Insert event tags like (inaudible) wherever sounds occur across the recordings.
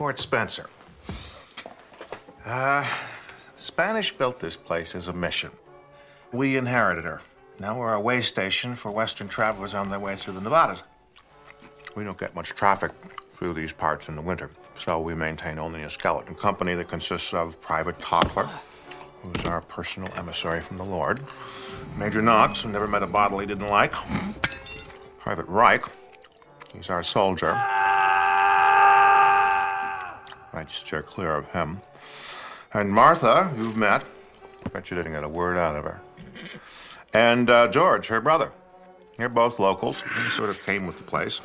Fort Spencer. Uh, the Spanish built this place as a mission. We inherited her. Now we're a way station for Western travelers on their way through the Nevadas. We don't get much traffic through these parts in the winter, so we maintain only a skeleton company that consists of Private Toffler, who's our personal emissary from the Lord, Major Knox, who never met a bottle he didn't like, Private Reich, he's our soldier. I'd steer clear of him. And Martha, you've met. Bet you didn't get a word out of her. And uh, George, her brother. They're both locals. He sort of came with the place.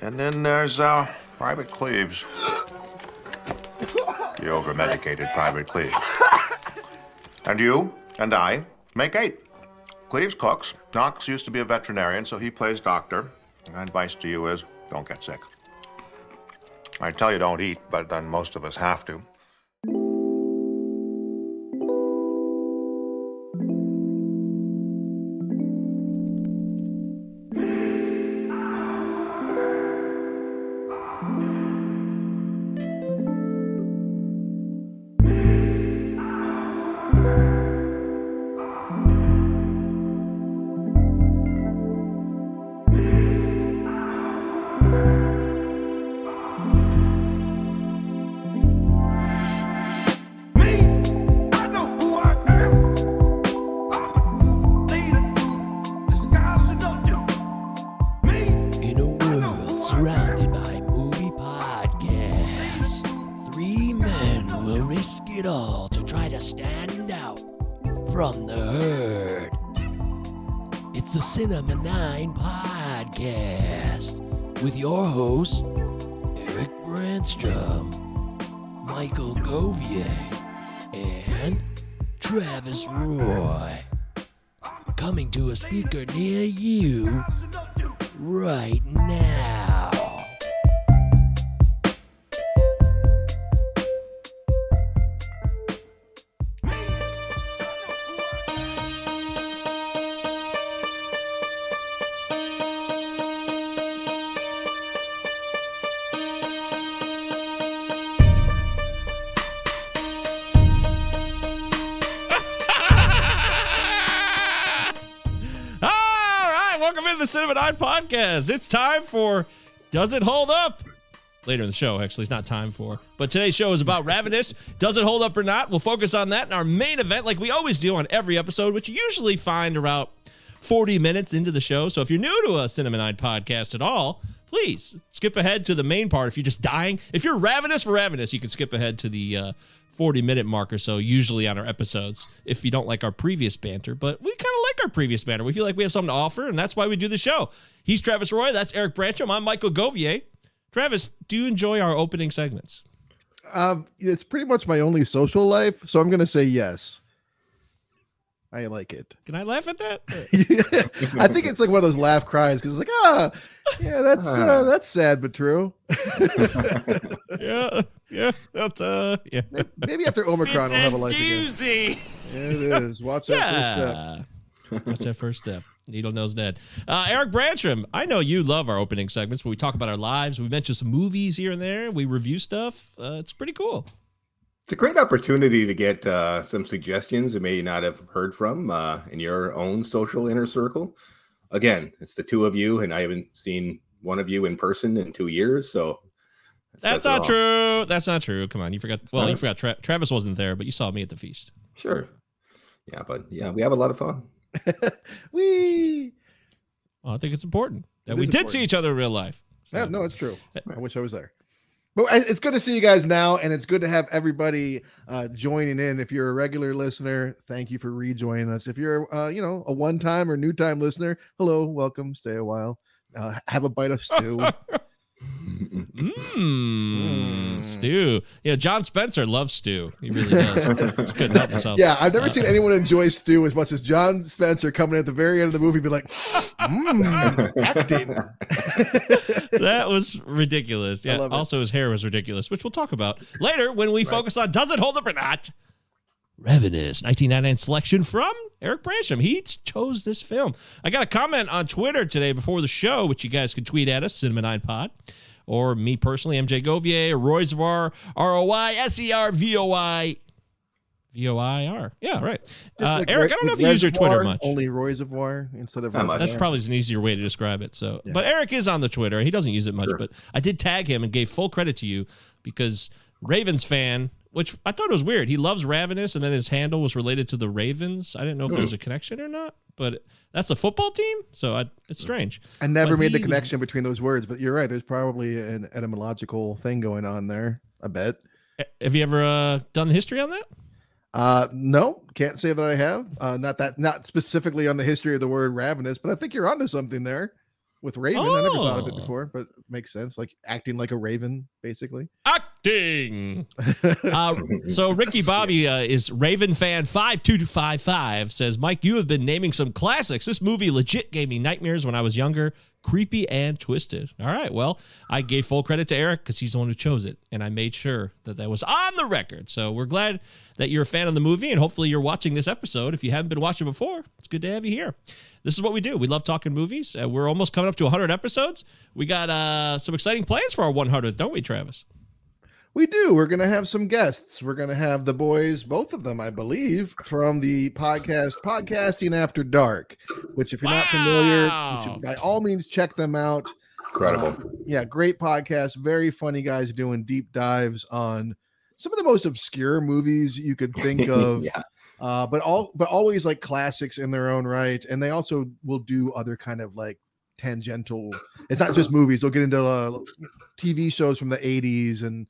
And then there's uh, Private Cleaves. The over-medicated Private Cleaves. And you and I make eight. Cleaves cooks. Knox used to be a veterinarian, so he plays doctor. My advice to you is don't get sick. I tell you don't eat, but then most of us have to. It's time for Does It Hold Up? Later in the show, actually, it's not time for. But today's show is about Ravenous. Does it hold up or not? We'll focus on that in our main event, like we always do on every episode, which you usually find about 40 minutes into the show. So if you're new to a Cinema Nine podcast at all, please skip ahead to the main part. If you're just dying, if you're ravenous for ravenous, you can skip ahead to the uh, 40 minute mark or so, usually on our episodes, if you don't like our previous banter. But we kind of like our previous banter. We feel like we have something to offer, and that's why we do the show. He's Travis Roy. That's Eric Brancham. I'm Michael Govier. Travis, do you enjoy our opening segments? Um, it's pretty much my only social life, so I'm gonna say yes. I like it. Can I laugh at that? (laughs) I think it's like one of those laugh cries because it's like, ah, yeah, that's uh, that's sad but true. (laughs) yeah, yeah, that's uh, yeah. Maybe after Omicron, I'll have a life again. Yeah, it is. Watch that first step. Yeah. What's that first step? Needle nose Ned. Uh, Eric Brancham, I know you love our opening segments where we talk about our lives. We mention some movies here and there. We review stuff. Uh, it's pretty cool. It's a great opportunity to get uh, some suggestions you may not have heard from uh, in your own social inner circle. Again, it's the two of you, and I haven't seen one of you in person in two years, so that That's not true. That's not true. Come on, you forgot. Well, you not? forgot. Tra- Travis wasn't there, but you saw me at the feast. Sure. Yeah, but yeah, we have a lot of fun. (laughs) we. Well, I think it's important that It we is did see each other in real life. Yeah, no, it's true. I wish I was there. But it's good to see you guys now, and it's good to have everybody uh, joining in. If you're a regular listener, thank you for rejoining us. If you're, uh, you know, a one-time or new-time listener, hello, welcome, stay a while, uh, have a bite of stew. (laughs) Mmm, stew. Yeah, John Spencer loves stew. He really (laughs) does. Just couldn't help himself. yeah, I've never seen anyone enjoy stew as much as John Spencer coming in at the very end of the movie, be like, mmm, acting. (laughs) that was ridiculous. I Yeah. it. Also, his hair was ridiculous, which we'll talk about later when we focus on does it hold up or not. Ravenous 1999 selection from Eric Bransham. He chose this film. I got a comment on Twitter today before the show, which you guys can tweet at us, Cinema 9 Pod, or me personally, MJ Govier, or Roy Zavar, R O Y S E R V O I. V O I R. Yeah, right. Uh, like Eric, I don't know if you use your Twitter much. Only reservoir instead of Not. That's probably an easier way to describe it. So, Yeah. but Eric is on the Twitter. He doesn't use it much, Sure. but I did tag him and gave full credit to you because Ravens fan, which I thought was weird. He loves Ravenous, and then his handle was related to the Ravens. I didn't know if there was a connection or not, but that's a football team, so I, it's strange. I never But made the he was- connection between those words, but you're right. There's probably an etymological thing going on there. I bet. Have you ever uh, done history on that? Uh, no, can't say that I have. Uh, not that, not specifically on the history of the word ravenous, but I think you're onto something there with raven. I never thought of it Oh. before, but it makes sense. Like acting like a raven, basically. Acting. (laughs) Uh, so (laughs) Ricky Bobby uh, is Raven fan five two five five says Mike, you have been naming some classics. This movie legit gave me nightmares when I was younger. Creepy and twisted. All right. Well, I gave full credit to Eric because he's the one who chose it, and I made sure that that was on the record. So we're glad that you're a fan of the movie, and hopefully you're watching this episode. If you haven't been watching before, it's good to have you here. This is what we do. We love talking movies. Uh, we're almost coming up to 100 episodes. We got uh, some exciting plans for our 100th, don't we, Travis? We do. We're going to have some guests. We're going to have the boys, both of them, I believe, from the podcast Podcasting After Dark, which, if you're not familiar, you should by all means check them out. Incredible. Uh, yeah, great podcast. Very funny guys doing deep dives on some of the most obscure movies you could think (laughs) of. yeah. uh, but all but always like classics in their own right. And they also will do other kind of like tangential. It's not just movies. They'll get into uh, TV shows from the '80s and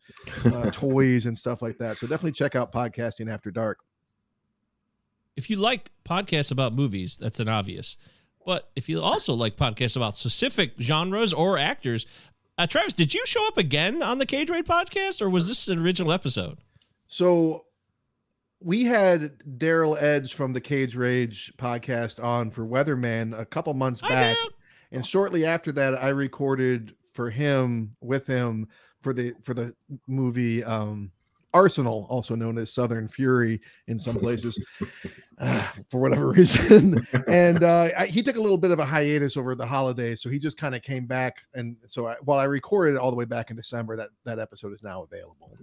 uh, (laughs) toys and stuff like that. So definitely check out podcasting after dark. if you like podcasts about movies, that's an obvious. But if you also like podcasts about specific genres or actors, uh, Travis, did you show up again on the Cage Rage podcast, or was this an original episode? So we had Daryl Edge from the Cage Rage podcast on for Weatherman a couple months Hi, back. Daryl. And shortly after that i recorded for him with him for the for the movie um arsenal also known as southern fury in some places uh, for whatever (laughs) reason and uh I, he took a little bit of a hiatus over the holidays so he just kind of came back and so I, while i recorded it all the way back in december that that episode is now available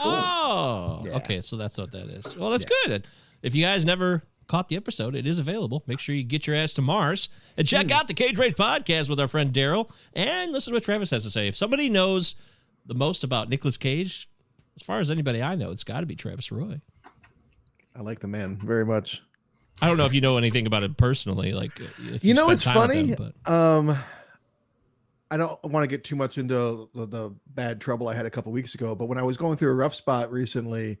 Oh, Yeah. okay. So that's what that is. Well, that's good. If you guys never caught the episode, it is available. Make sure you get your ass to Mars and check out the Cage Rage podcast with our friend Daryl and listen to what Travis has to say. If somebody knows the most about Nicolas Cage, as far as anybody I know, it's got to be Travis Roy. i like the man very much I don't know if you know anything about it personally. Like, if you know it's funny him, um i don't want to get too much into the, the bad trouble i had a couple weeks ago but when i was going through a rough spot recently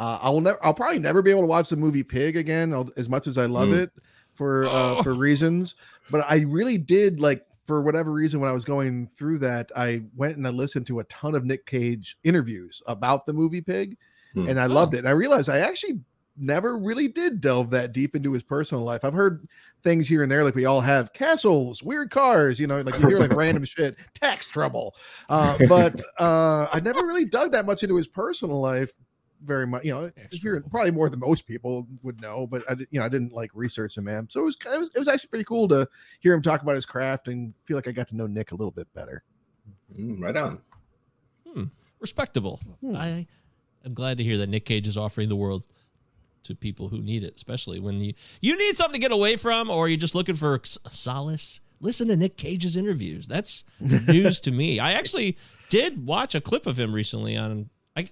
uh i will never i'll probably never be able to watch the movie pig again as much as i love Mm. it for uh Oh. for reasons but i really did like for whatever reason when i was going through that i went and i listened to a ton of nick cage interviews about the movie pig Hmm. and i loved it and i realized i actually never really did delve that deep into his personal life i've heard things here and there like we all have castles weird cars you know like you hear like (laughs) random shit tax trouble uh but uh i never really dug that much into his personal life very much you know Tax here trouble. probably more than most people would know but i you know i didn't like research him man so it was kind of it was actually pretty cool to hear him talk about his craft and feel like i got to know nick a little bit better Mm, right on. respectable. Hmm. I am glad to hear that Nick Cage is offering the world to people who need it, especially when you you need something to get away from, or you're just looking for solace. Listen to Nick Cage's interviews. That's (laughs) news to me. I actually did watch a clip of him recently on I.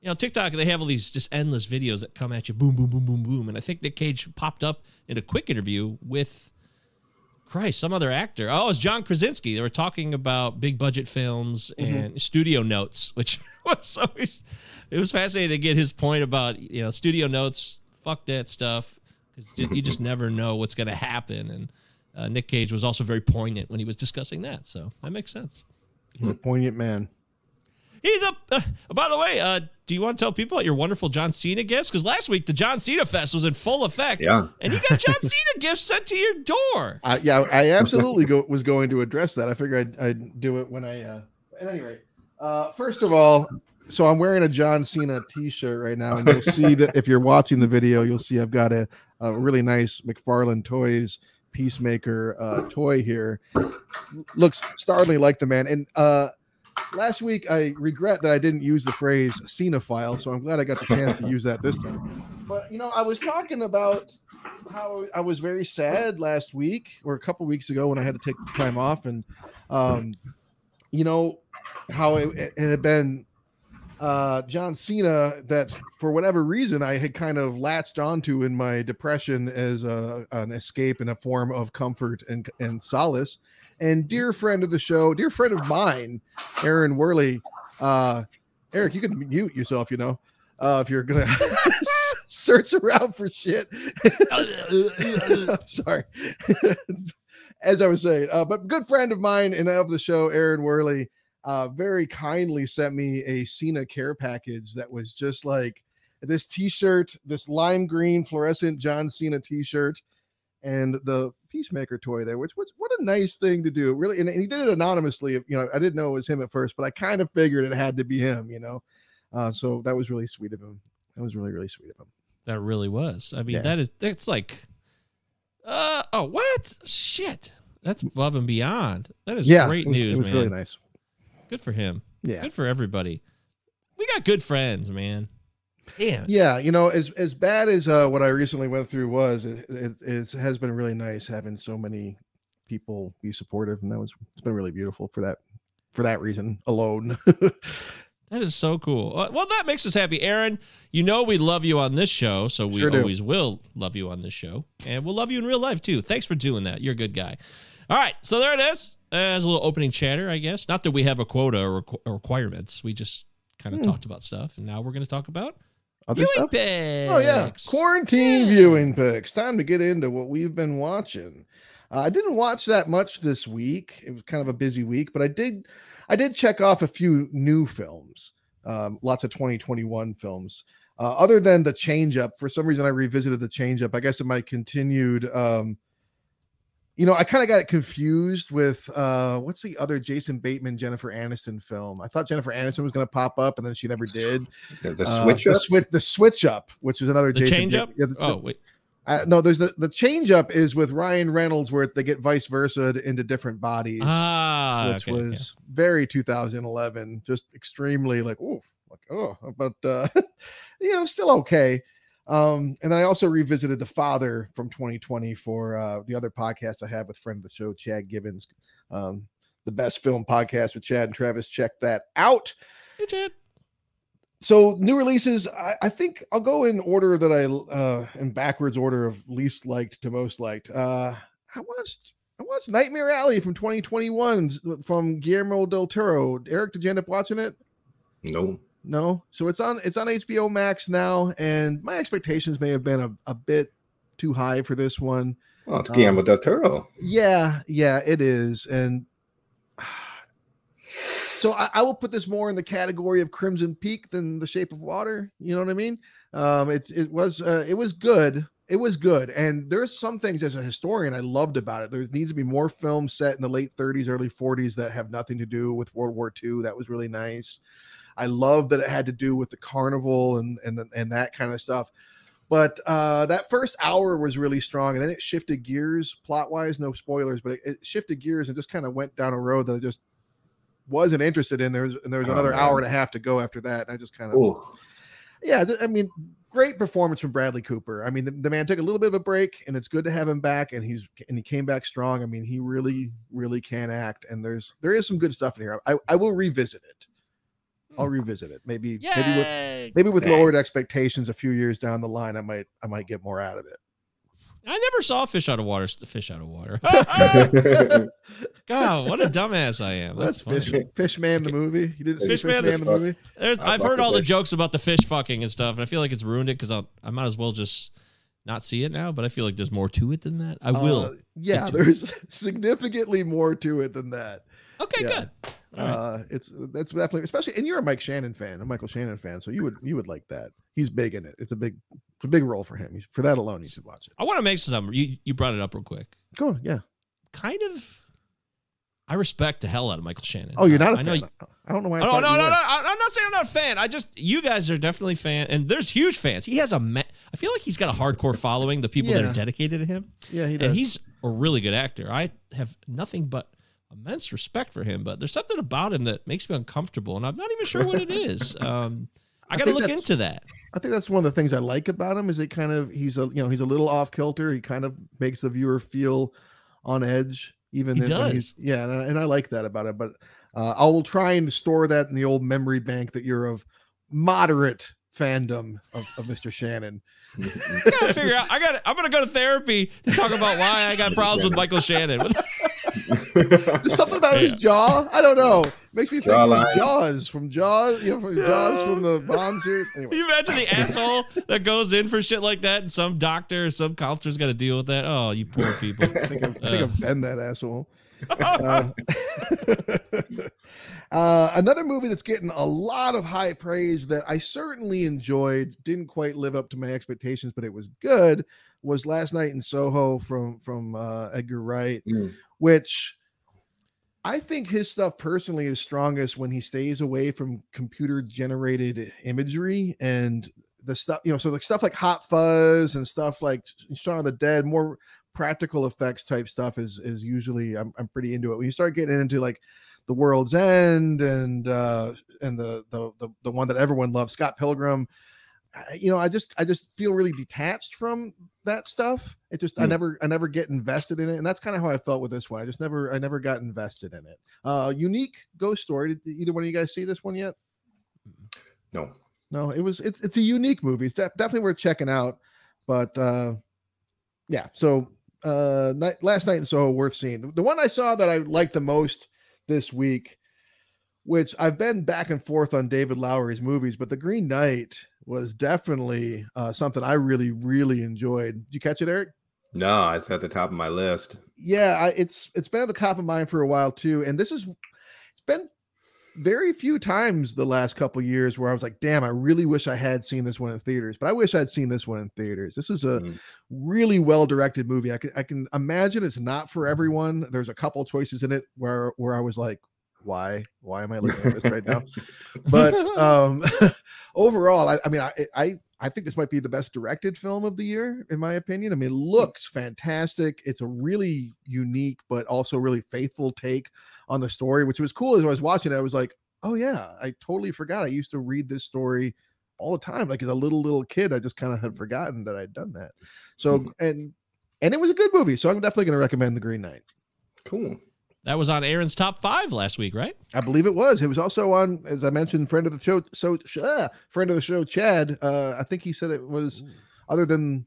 You know, TikTok, they have all these just endless videos that come at you, boom, boom, boom, boom, boom. And I think Nick Cage popped up in a quick interview with Christ, some other actor. Oh, it's John Krasinski. They were talking about big budget films and studio notes, which (laughs) was always it was fascinating to get his point about you know studio notes. Fuck that stuff because you just never know what's going to happen. And uh, Nick Cage was also very poignant when he was discussing that, so that makes sense. he's a poignant man He's a. Uh, by the way, uh, do you want to tell people about your wonderful John Cena gifts? Because last week the John Cena Fest was in full effect, Yeah. and you got (laughs) John Cena gifts sent to your door. I, yeah, I absolutely go, was going to address that. I figured I'd, I'd do it when I. Uh, at any rate, uh, first of all, so I'm wearing a John Cena T-shirt right now, and you'll see that if you're watching the video, you'll see I've got a, a really nice McFarlane Toys Peacemaker uh, toy here. Looks startlingly like the man. And uh, last week, I regret that I didn't use the phrase "Cenophile," so I'm glad I got the chance to use that this time. But you know, I was talking about how I was very sad last week or a couple weeks ago when I had to take time off, and um, you know how it, it had been uh, John Cena that for whatever reason I had kind of latched onto in my depression as a, an escape and a form of comfort and, and solace. And dear friend of the show, dear friend of mine, Aaron Worley, uh, Eric, you can mute yourself, you know, uh, if you're gonna (laughs) search around for shit. (laughs) Sorry. (laughs) As I was saying, uh, but good friend of mine and of the show, Aaron Worley, uh, very kindly sent me a Cena care package that was just like this T-shirt, this lime green fluorescent John Cena T-shirt, and the Peacemaker toy there. Which was what a nice thing to do, really. And, and, he did it anonymously. You know, I didn't know it was him at first, but I kind of figured it had to be him. You know, uh, so that was really sweet of him. That was really really sweet of him. That really was. I mean, yeah. that is that's like, uh oh, what shit. That's above and beyond. That is yeah, great was, news, man. really nice. Good for him. Yeah. Good for everybody. We got good friends, man. Yeah. Yeah. You know, as as bad as uh, what I recently went through was, it, it, it has been really nice having so many people be supportive, and that was it's been really beautiful for that for that reason alone. (laughs) that is so cool. Uh, well, that makes us happy, Aaron. You know we love you on this show, so we sure always will love you on this show, and we'll love you in real life too. Thanks for doing that. You're a good guy. All right, so there it is as a little opening chatter, I guess. Not that we have a quota or, requ- requirements. We just kind of hmm. talked about stuff, and now we're going to talk about Other viewing stuff? picks. Oh yeah, quarantine yeah. viewing picks. Time to get into what we've been watching. Uh, I didn't watch that much this week. It was kind of a busy week, but I did. I did check off a few new films. Um, lots of 2021 films. Uh, other than the change up, for some reason I revisited the change up. I guess it might continued um, you know, I kind of got confused with uh what's the other Jason Bateman Jennifer Aniston film? I thought Jennifer Aniston was going to pop up, and then she never did. The, the uh, switch uh, up, the switch, the switch up, which is another the Jason change up. Yeah, the, oh wait. Uh, no, there's the the change up is with Ryan Reynolds where they get vice versa into different bodies. Ah, which okay, was yeah. very 2011, just extremely like oof, like oh, but uh, (laughs) you know, still okay. Um, and then I also revisited The Father from 2020 for uh, the other podcast I have with friend of the show, Chad Gibbons. Um, the best film podcast with Chad and Travis. Check that out. Hey, Chad. So new releases, I, I think I'll go in order that I uh in backwards order of least liked to most liked. Uh I watched I watched Nightmare Alley from 2021 from Guillermo del Toro. Eric, did you end up watching it? No. No, so it's on it's on HBO Max now, and my expectations may have been a, a bit too high for this one. Well, it's Guillermo um, del Toro. Yeah, yeah, it is, and so I, I, will put this more in the category of Crimson Peak than The Shape of Water. You know what I mean? Um, it it was uh, it was good. It was good, and there's some things as a historian I loved about it. There needs to be more films set in the late 30s, early 40s that have nothing to do with World War II. That was really nice. I love that it had to do with the carnival and and and that kind of stuff. But uh, that first hour was really strong, and then it shifted gears plot wise. No spoilers, but it, it shifted gears and just kind of went down a road that I just wasn't interested in. There was and there was oh, another hour and a half to go after that, and I just kind of. Ooh. Yeah, I mean, great performance from Bradley Cooper. I mean, the, the, man took a little bit of a break, and it's good to have him back. And he's and he came back strong. I mean, he really, really can act. And there's there is some good stuff in here. I, I will revisit it. I'll revisit it. Maybe Yay! maybe with maybe with lowered expectations a few years down the line, I might I might get more out of it. I never saw fish out of water. Fish out of water. (laughs) (laughs) God, what a dumbass I am. That's, That's fish, fish Man the movie. You didn't see Fish, Man, the, the, movie? There's, I've heard all the jokes about the fish fucking and stuff, and I feel like it's ruined it because I might as well just not see it now. But I feel like there's more to it than that. I will. Uh, yeah, there's (laughs) significantly more to it than that. Okay, yeah. good. Uh, it's that's definitely especially, and you're a Mike Shannon fan, a Michael Shannon fan, so you would you would like that. He's big in it. It's a big it's a big role for him. He's, for that alone, you should watch it. I want to make some. You you brought it up real quick. Go on, yeah. Kind of. I respect the hell out of Michael Shannon. Oh, you're not a I fan. Know, I don't know why. I Oh, no, no, you no, no. I'm not saying I'm not a fan. I just you guys are definitely fan, and there's huge fans. He has a. Ma- I feel like he's got a hardcore following. The people that are dedicated to him, Yeah, he does. and he's a really good actor. I have nothing but immense respect for him, but there's something about him that makes me uncomfortable, and I'm not even sure what it (laughs) is. Um, I I got to look into that. I think that's one of the things I like about him is it kind of he's a you know he's a little off kilter. He kind of makes the viewer feel on edge. Even He he's- yeah, and I, and I like that about it. But uh, I will try and store that in the old memory bank that you're of moderate fandom of, of Mr. Shannon. I gotta figure out. I got. I'm gonna go to therapy to talk about why I got problems with Michael Shannon. (laughs) (laughs) There's something about his jaw. I don't know. Makes me think of Jaws from Jaws. You know, from Jaws from the (laughs) Bond series. Anyway. Can you imagine the asshole that goes in for shit like that, and some doctor or some counselor's got to deal with that? Oh, you poor people. I (laughs) think I've, I think Uh. I've been that asshole. Uh, uh, another movie that's getting a lot of high praise that I certainly enjoyed, didn't quite live up to my expectations, but it was good. Was Last Night in Soho from from uh, Edgar Wright, Mm. which I think his stuff personally is strongest when he stays away from computer generated imagery and the stuff, you know, so like stuff like Hot Fuzz and stuff like Shaun of the Dead, more practical effects type stuff is is usually I'm, I'm pretty into it. When you start getting into like the World's End and uh and the the the, the one that everyone loves, Scott Pilgrim, you know, I just I just feel really detached from that stuff. It just I Hmm. never I never get invested in it, and that's kind of how I felt with this one. I just never I never got invested in it. Uh, unique ghost story. Did either one of you guys see this one yet? no. No, it was it's it's a unique movie. It's def- definitely worth checking out. But uh yeah, so uh night, last night in Soho worth seeing. The, the one I saw that I liked the most this week, which I've been back and forth on David Lowery's movies, but The Green Knight was definitely uh something I really really enjoyed. Did you catch it, Eric? No, it's at the top of my list. yeah I, it's it's been at the top of mine for a while too and this is it's been very few times the last couple years where i was like damn i really wish i had seen this one in theaters but i wish i'd seen this one in theaters this is a Mm. really well directed movie i can i can imagine it's not for everyone there's a couple choices in it where where i was like why why am i looking at this right now? (laughs) But um (laughs) overall I, I mean I, I i think this might be the best directed film of the year in my opinion. I mean it looks fantastic. It's a really unique but also really faithful take on the story which was cool as i was watching it. I was like oh yeah i totally forgot. I used to read this story all the time like as a little little kid. I just kind of had forgotten that i'd done that. So and and it was a good movie so i'm definitely going to recommend the green knight. Cool. That was on Aaron's top five last week, right? I believe it was. It was also on, as I mentioned, friend of the show, so uh, friend of the show, Chad. Uh, I think he said it was other than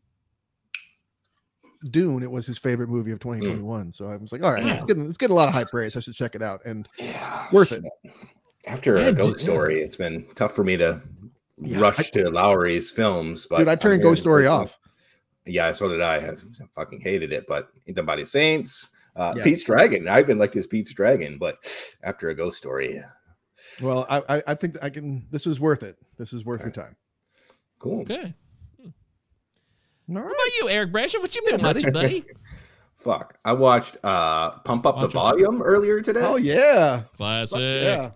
Dune, it was his favorite movie of 2021. So I was like, all right, it's getting it's getting a lot of high praise. I should check it out and Yeah. worth it. After Yeah, a d- ghost story, it's been tough for me to Yeah, rush I- to Lowery's films. But Dude, I turned Ghost Story off. Yeah, so did I. I fucking hated it. But the Body Saints, uh, Yeah. Pete's Dragon. I even like his Pete's Dragon, but (sighs) after a ghost story, Well, I I, I think I can. This is worth it. This is worth your time. cool. Okay. All What about you, Eric Brasher? What you been Yeah, buddy. watching, buddy? Fuck. I watched uh Pump Up Watch the it. Volume earlier today. Oh yeah. Fuck Classic. yeah.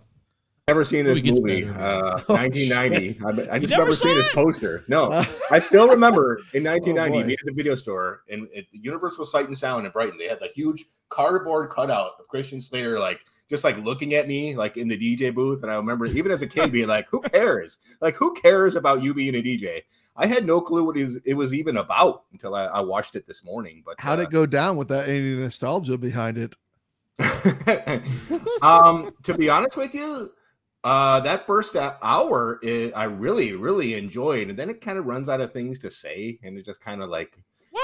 Never seen this Movie better. Uh, Oh, 1990. (laughs) I, I just never never seen saw this poster. No, Uh, (laughs) I still remember in 1990 Oh, boy. being at the video store and at the Universal Sight and Sound in Brighton. They had the huge cardboard cutout of Christian Slater, like just like looking at me, like in the DJ booth. And I remember even as a kid being like, "Who cares? Like, who cares about you being a DJ?" I had no clue what it was, it was even about until I, I watched it this morning. But How'd uh, it go down without any nostalgia behind it? (laughs) um, to be honest with you, uh, that first uh, hour i I really, really enjoyed, and then it kind of runs out of things to say, and it just kind of like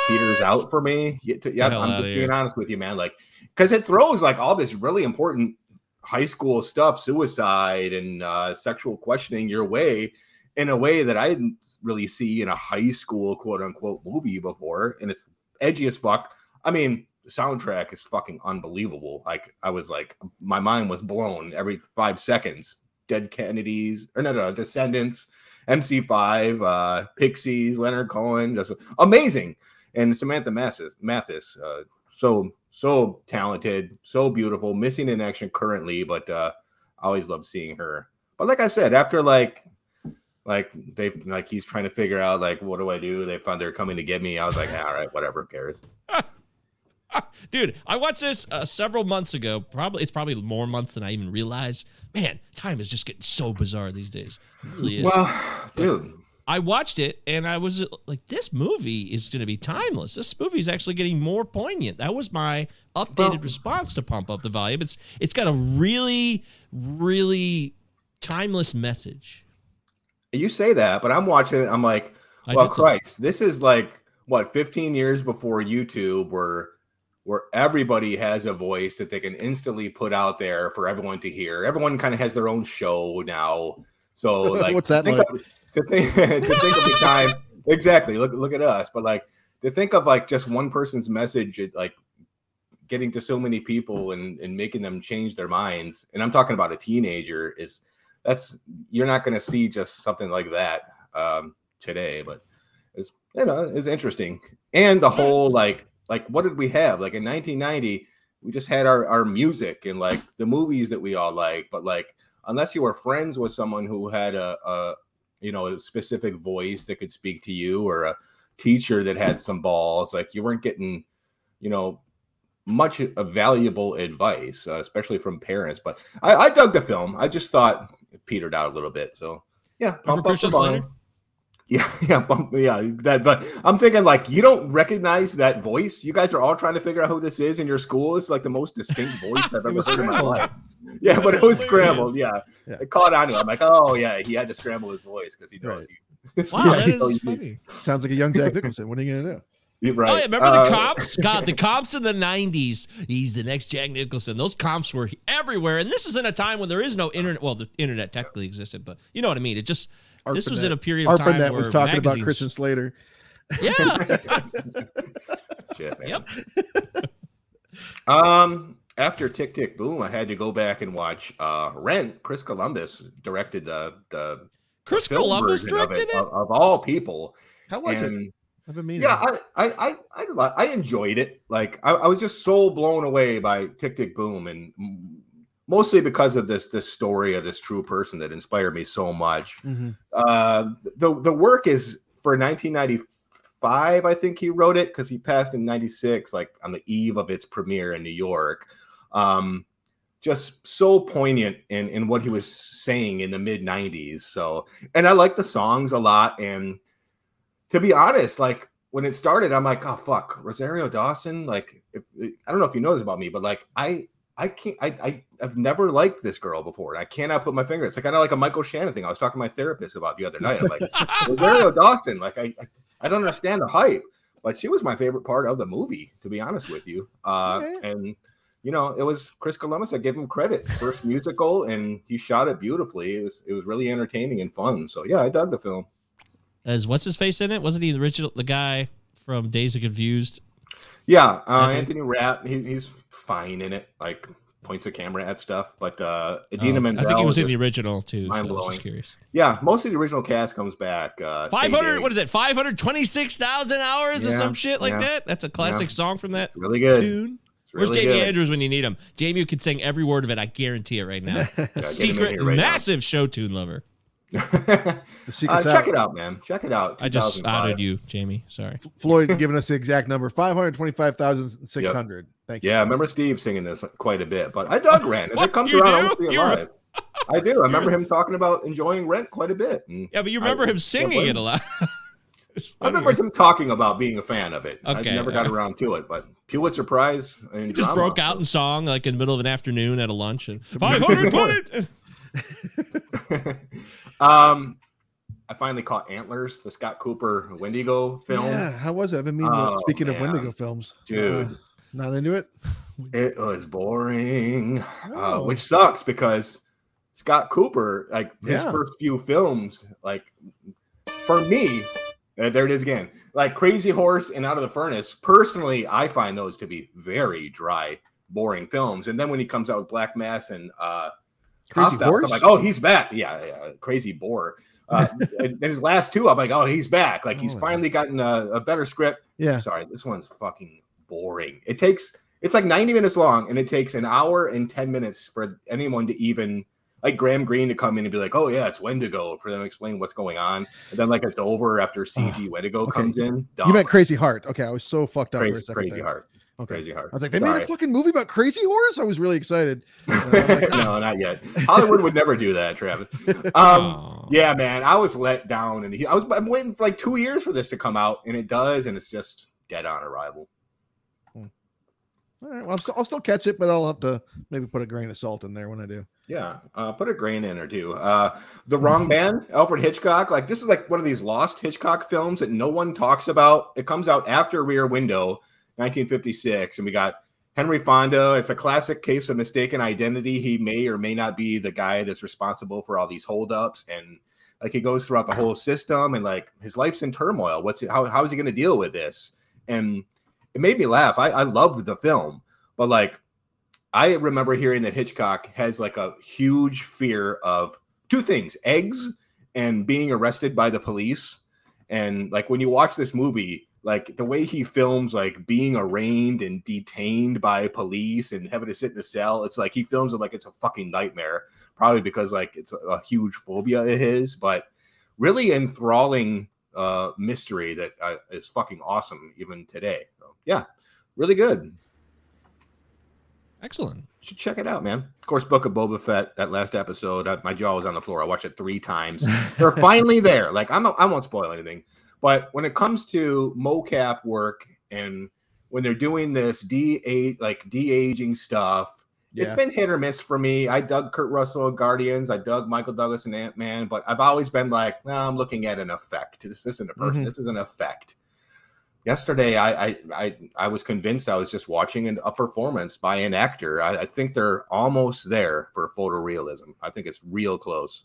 peters out for me. Yeah, yeah, I'm just here. being honest with you, man. Like, because it throws like all this really important high school stuff, suicide and uh, sexual questioning your way in a way that I didn't really see in a high school quote unquote movie before, and it's edgy as fuck. I mean, the soundtrack is fucking unbelievable. Like, I was like, my mind was blown every five seconds. Dead Kennedys, or no, no, Descendents, MC5, uh, Pixies, Leonard Cohen, just amazing. And Samantha Mathis, Mathis, uh, so so talented, so beautiful, missing in action currently, but uh, I always love seeing her. But like I said, after like like they like he's trying to figure out like what do I do? They found they're coming to get me. I was like, all right, whatever, cares. (laughs) (laughs) Dude, I watched this uh, several months ago. Probably it's probably more months than I even realized. Man, time is just getting so bizarre these days. It really is. Well, dude, I watched it and I was like, this movie is going to be timeless. This movie is actually getting more poignant. That was my updated Well- response to pump up the volume. It's it's got a really really timeless message. you say that, but I'm watching it. I'm like, well. Christ, this is like what 15 years before YouTube, where where everybody has a voice that they can instantly put out there for everyone to hear. Everyone kind of has their own show now. So (laughs) like, What's that think like? of, to think (laughs) to think of the (laughs) time exactly. Look look at us, but like to think of like just one person's message, like getting to so many people and and making them change their minds. And I'm talking about a teenager is that's you're not going to see just something like that um, today, but it's you know it's interesting. And the whole like like what did we have? Like in 1990 we just had our our music and like the movies that we all like, but like unless you were friends with someone who had a, a you know a specific voice that could speak to you or a teacher that had some balls like you weren't getting you know much valuable advice uh, especially from parents but I, I dug the film. I just thought it petered out a little bit so yeah. Pump up the? (laughs) yeah yeah bump, yeah that but i'm thinking like you don't recognize that voice you guys are all trying to figure out who this is in your school it's like the most distinct (laughs) voice i've ever heard in my life yeah but it was scrambled yeah Yeah. it caught on to him. I'm like, oh yeah, he had to scramble his voice because he knows. Right. You, (laughs) Wow, Yeah, that you know, is funny. Sounds like a young Jack Nicholson. What are you gonna do? you- right. Oh yeah, remember Uh, the cops? God, the cops in the '90s. He's the next Jack Nicholson. Those comps were everywhere, and this is in a time when there is no internet. Well, the internet technically existed, but you know what I mean. It just this was in a period of time ARPANET where was talking about Christian Slater. Yeah, (laughs) Shit, yep. Um, after Tick Tick Boom, I had to go back and watch uh Rent. Chris Columbus directed the the Chris film Columbus version of directed it. of, of all people. How was it? I've been meaning. yeah, I, I I I I enjoyed it. Like I, I was just so blown away by Tick Tick Boom, and m- mostly because of this this story of this true person that inspired me so much. Mhm. Uh, the the work is for 1995. I think he wrote it because he passed in '96, like on the eve of its premiere in New York. Um, just so poignant in in what he was saying in the mid '90s. So, and I like the songs a lot. And to be honest, like when it started, I'm like, oh fuck, Rosario Dawson. Like, if, I don't know if you know this about me, but like I. I can't. I, I I've never liked this girl before. and I cannot put my finger. It's like kind of like a Michael Shannon thing. I was talking to my therapist about the other night. I'm like, (laughs) Rosario Dawson. Like I, I, I don't understand the hype, but she was my favorite part of the movie, to be honest with you. Uh, Okay. And you know, it was Chris Columbus. I give him credit. First musical, and he shot it beautifully. It was it was really entertaining and fun. So yeah, I dug the film. As what's his face in it? Wasn't he the original the guy from Dazed and Confused? Yeah, uh, Anthony Rapp. He, he's fine in it. Like points a camera at stuff. But uh, Idina Oh, Menzel. I think he was in the original too. Was mind-blowing. just curious. yeah, most of the original cast comes back. Uh, Five hundred. What is it? Five hundred twenty-six thousand hours or some shit like yeah, that. That's a classic yeah. song from that It's really good. tune. It's Where's really Jamie good. Andrews when you need him? Jamie could sing every word of it. I guarantee it right now. (laughs) A secret, right now. massive show tune lover. The uh, check it out, man. Check it out. I just 2005. outed you, Jamie. Sorry. Floyd giving us the exact number: five hundred twenty-five thousand six hundred. Thank you. Yeah, I remember Steve singing this quite a bit, but I dug Rent. If it (laughs) comes You around, do? I won't be You're- alive. I do. I remember him talking about enjoying Rent quite a bit. and Yeah, but you (laughs) I- remember him singing it a lot. I remember him talking about being a fan of it. Okay, I never got alright. around to it, but Pulitzer Prize. And He just drama, broke out so- in song like in the middle of an afternoon at a lunch and 500 (laughs) um, I finally caught Antlers, the Scott Cooper Wendigo film. Yeah, how was it? I've been meaning. Oh, speaking of man. Wendigo films, Dude. Uh, not into it. It was boring, uh, Oh. which sucks because Scott Cooper, like his Yeah. first few films, like for me, uh, there it is again, like Crazy Horse and Out of the Furnace. Personally, I find those to be very dry, boring films. And then when he comes out with Black Mass and uh, Crazy Horse. I'm like, oh, he's back. Yeah, yeah Crazy Boar. Uh, (laughs) and his last two, I'm like, oh, he's back. Like he's Oh, finally gotten a, a better script. yeah. Sorry, this one's fucking boring. It takes it's like 90 minutes long, and it takes an hour and 10 minutes for anyone to even like Graham Greene to come in and be like, "Oh yeah, it's Wendigo," for them to explain what's going on, and then like it's over after CG Wendigo okay. comes in. Dumb. You meant Crazy Heart. Okay, I was so fucked up for a crazy, second. crazy there. heart, Okay. crazy heart. I was like, they made a fucking movie about Crazy Horse. I was really excited. (laughs) Uh, like, no, not yet. Hollywood would never do that, Travis. Um, (laughs) yeah, man, I was let down, and he, I was I'm waiting for like two years for this to come out, and it does, and it's just dead on arrival. All right, well, I'll still, I'll still catch it, but I'll have to maybe put a grain of salt in there when I do. Yeah, uh, put a grain in or two. Uh, the wrong man, (laughs) Alfred Hitchcock. Like this is like one of these lost Hitchcock films that no one talks about. It comes out after Rear Window, 1956, and we got Henry Fonda. It's a classic case of mistaken identity. He may or may not be the guy that's responsible for all these holdups, and like he goes throughout the whole system, and like his life's in turmoil. What's it, how how is he going to deal with this? And it made me laugh. I, I loved the film, but like I remember hearing that Hitchcock has like a huge fear of two things eggs and being arrested by the police. And like when you watch this movie, like the way he films like being arraigned and detained by police and having to sit in the cell, it's like he films it like it's a fucking nightmare, probably because like it's a, a huge phobia of his, but really enthralling uh mystery that uh, is fucking awesome even today. So yeah, really good Excellent. should check it out, man. Of course, Book of Boba Fett. That last episode, I, my jaw was on the floor. I watched it three times. They're (laughs) finally there. Like I'm, I won't spoil anything, but when it comes to mocap work and when they're doing this de like de aging stuff, it's been hit or miss for me. I dug Kurt Russell Guardians. I dug Michael Douglas and Ant Man, but I've always been like, I'm looking at an effect. This, this isn't a person. Mhm. This is an effect yesterday I, I I I was convinced I was just watching an, a performance by an actor. I, I think they're almost there for photorealism. I think it's real close.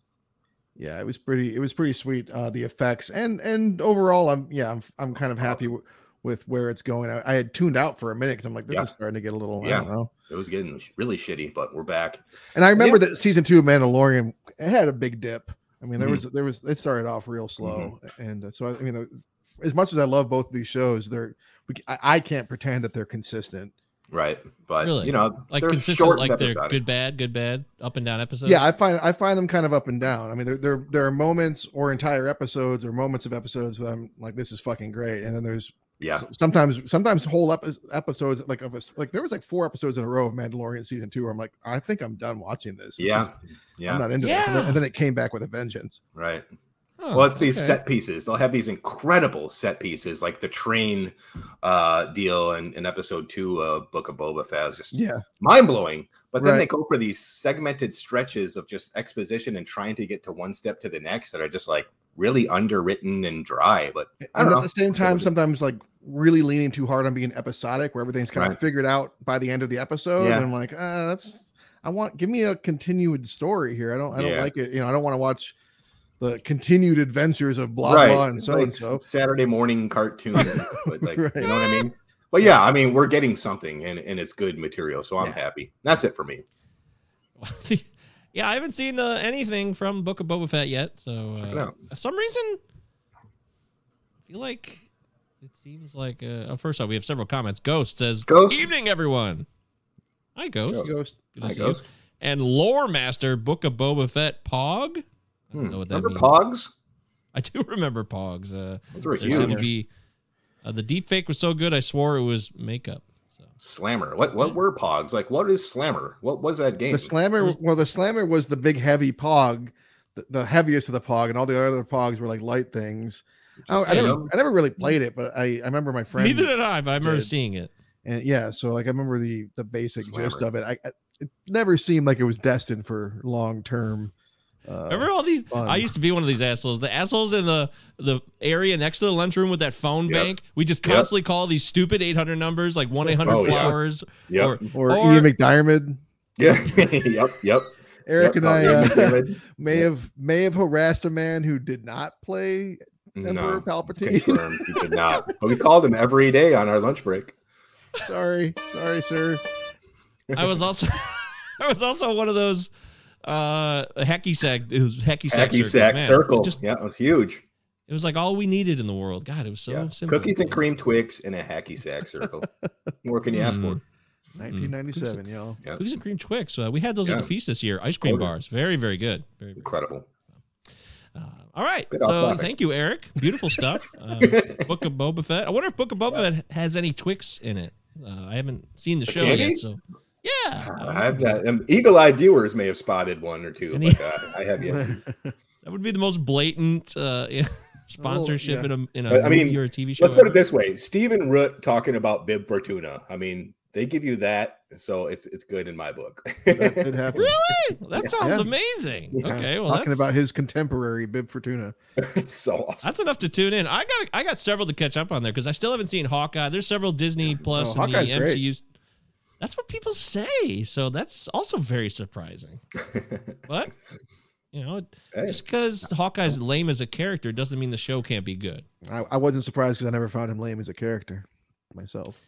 Yeah, it was pretty. It was pretty sweet. Uh, the effects and and overall, I'm yeah, I'm I'm kind of happy w- with where it's going. I, I had tuned out for a minute because I'm like, this Yeah. is starting to get a little. I Yeah. don't know. It was getting really shitty, but we're back. And I remember that season two of Mandalorian it had a big dip. I mean, there Mhm. was there was it started off real slow, and uh, so I, I mean, as much as I love both of these shows, they're I, I can't pretend that they're consistent. Right, but Really? you know, Like they're consistent, short like they're good, bad, good, bad, up and down episodes. Yeah, I find I find them kind of up and down. I mean, there there there are moments or entire episodes or moments of episodes where I'm like, this is fucking great, and then there's Yeah, sometimes sometimes whole epi- episodes like of a, like there was like four episodes in a row of Mandalorian season two. Where I'm like, I think I'm done watching this. This yeah, is- I'm not into this. And then, and then it came back with a vengeance. Right. Huh, well, it's these okay. set pieces. They'll have these incredible set pieces, like the train uh, deal in, in episode two of Book of Boba Fett. Just Yeah, mind blowing. But then they go for these segmented stretches of just exposition and trying to get to one step to the next that are just like really underwritten and dry. But and at the same time, sometimes like really leaning too hard on being episodic, where everything's kind Right. of figured out by the end of the episode. Yeah. And I'm like, uh, that's I want give me a continued story here. I don't I don't Yeah. like it. You know, I don't want to watch the continued adventures of blah right. blah and so like and so. Saturday morning cartoon. (laughs) but like, Right. You know what I mean? But yeah, I mean, we're getting something and, and it's good material. So I'm Yeah. happy. That's it for me. (laughs) yeah, I haven't seen uh, anything from Book of Boba Fett yet. So uh, for some reason, I feel like it seems like. Uh, oh, first off, we have several comments. Ghost says, Ghost. "Evening, everyone." Hi, Ghost. Ghost. Good to Hi, see you. Ghost. And Lore Master, Book of Boba Fett, Pog. I don't Hmm. know what that Remember means. Pogs? I do (laughs) remember Pogs. Uh, Those were there seemed to be uh, the deep fake was so good, I swore it was makeup. So Slammer. What what were Pogs? Like, what is Slammer? What was that game? The slammer, well, the slammer was the big heavy pog, the, the heaviest of the pog, and all the other pogs were like light things. I, I never, I never really played it, but I, I remember my friend. neither did I, but I remember did. seeing it. and yeah, so like I remember the the basic gist of it. I, I it never seemed like it was destined for long term. Uh, Remember all these? fun. I used to be one of these assholes. The assholes in the the area next to the lunchroom with that phone Yep. bank. We just Yep. constantly call these stupid 800 numbers, like one 800 Oh, yeah. flowers. Yep. Or, or, or- Ian McDiarmid. yeah. (laughs) yep. Yep. Eric Yep, and I uh, McDiarmid. (laughs) may have may have harassed a man who did not play Emperor No, Palpatine. confirmed. He did not. (laughs) But we called him every day on our lunch break. sorry, sorry, sir. I was also I was also one of those uh hacky sack it was hacky sack Hacky circles, sack man. circle. It just yeah, it was huge. it was like all we needed in the world. God, it was so yeah. simple. Cookies and cream Twix in a hacky sack circle. (laughs) What more can you ask for? Mm. 1997, y'all. Cookies and cream Twix. Uh, we had those at the feast this year. Ice cream bars. Very, very good. Very, very Incredible. Uh, all right. Bit off So topic. thank you, Eric. Beautiful stuff. (laughs) Uh, Book of Boba Fett. I wonder if Book of Boba Fett has any Twix in it. Uh, I haven't seen the show candy? yet. So yeah, I don't I've know. um, eagle-eyed viewers may have spotted one or two, Any- but uh, I have yet. (laughs) that would be the most blatant uh, (laughs) sponsorship yeah. in a in a But, I movie mean, or a TV show. Let's put it this way: Stephen Root talking about Bib Fortuna. I mean, they give you that, so it's it's good in my book. That did (laughs) happen. Really? That sounds Yeah. amazing. Yeah. Okay, well, talking that's, about his contemporary Bib Fortuna. it's so awesome. that's enough to tune in. I got I got several to catch up on there because I still haven't seen Hawkeye. There's several Disney Plus Oh, and the Hawkeye's great. MCU. That's what people say. So that's also very surprising. But you know, Hey. just because Hawkeye's lame as a character doesn't mean the show can't be good. I, I wasn't surprised because I never found him lame as a character myself.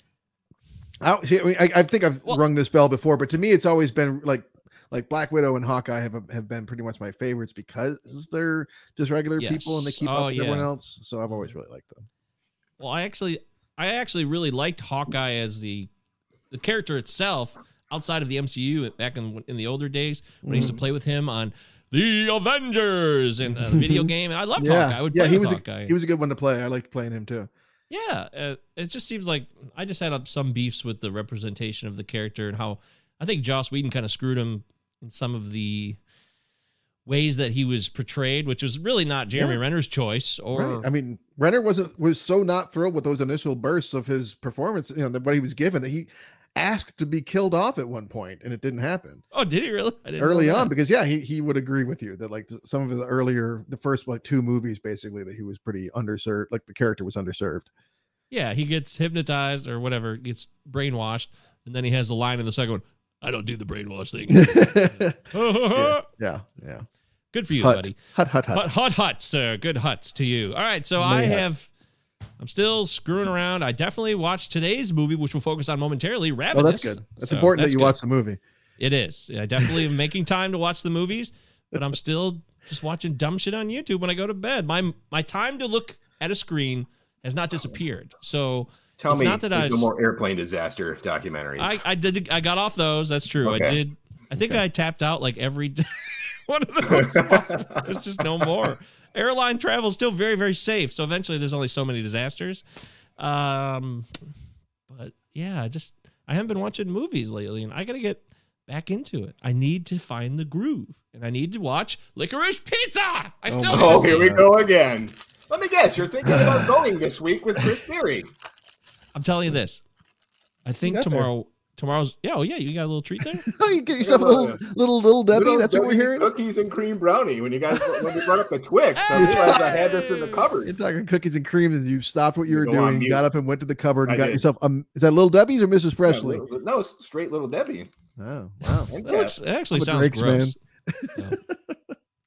I, see, I, mean, I, I think I've Well- rung this bell before, but to me, it's always been like like Black Widow and Hawkeye have have been pretty much my favorites because they're just regular people and they keep Oh, up with everyone else. So I've always really liked them. Well, I actually, I actually really liked Hawkeye as the the character itself outside of the MCU back in in the older days when I used to Mm. play with him on the Avengers and the video (laughs) game. And I loved yeah, Hawkeye. I would yeah, play he was Hawkeye. a, he was a good one to play. I liked playing him too. yeah, uh, it just seems like I just had some beefs with the representation of the character and how I think Joss Whedon kind of screwed him in some of the ways that he was portrayed, which was really not Jeremy Yeah. Renner's choice. Or Right. I mean, Renner wasn't was so not thrilled with those initial bursts of his performance. You know, that what he was given that he asked to be killed off at one point, and it didn't happen. oh, did he really? Early on because yeah he, he would agree with you that like some of the earlier the first like two movies basically that he was pretty underserved like the character was underserved Yeah, he gets hypnotized or whatever, gets brainwashed, and then he has the line in the second one. I don't do the brainwash thing. (laughs) (laughs) yeah (laughs) yeah yeah Good for you, hut. buddy. hut hut hut Hut, hut, hut, sir. Good huts to you. All right, so I have. I'm still screwing around. I definitely watched today's movie, which we'll focus on momentarily. Ravenous. oh that's good that's So important that's that you good. watch the movie It is. I definitely am (laughs) making time to watch the movies, but I'm still just watching dumb shit on YouTube when I go to bed. My my time to look at a screen has not disappeared. So Tell it's me, not that there's I no more airplane disaster documentaries. I, I did I got off those. That's true. I did. I think I tapped out like every (laughs) one of those. (laughs) There's just no more. Airline travel is still very very safe. So eventually, there's only so many disasters. Um, but yeah, I just I haven't been watching movies lately, and I got to get back into it. I need to find the groove, and I need to watch Licorice Pizza. I Oh still oh, here we go again. Let me guess, you're thinking about going this week with Chris Theory. I'm telling you this. I think tomorrow. Tomorrow's yeah, oh yeah, you got a little treat there. (laughs) oh you get yourself a Yeah, little little little debbie Little that's what we're hearing Cookies and cream brownie. When you guys when we brought up the Twix, I realized I had this in the cupboard. you're talking cookies and cream and you stopped what you were Go doing mute. got up and went to the cupboard and I got did. yourself um is that little debbie's or mrs Yeah, little- no, straight little Debbie. oh wow That looks, that- it actually sounds Drake's gross. Yeah.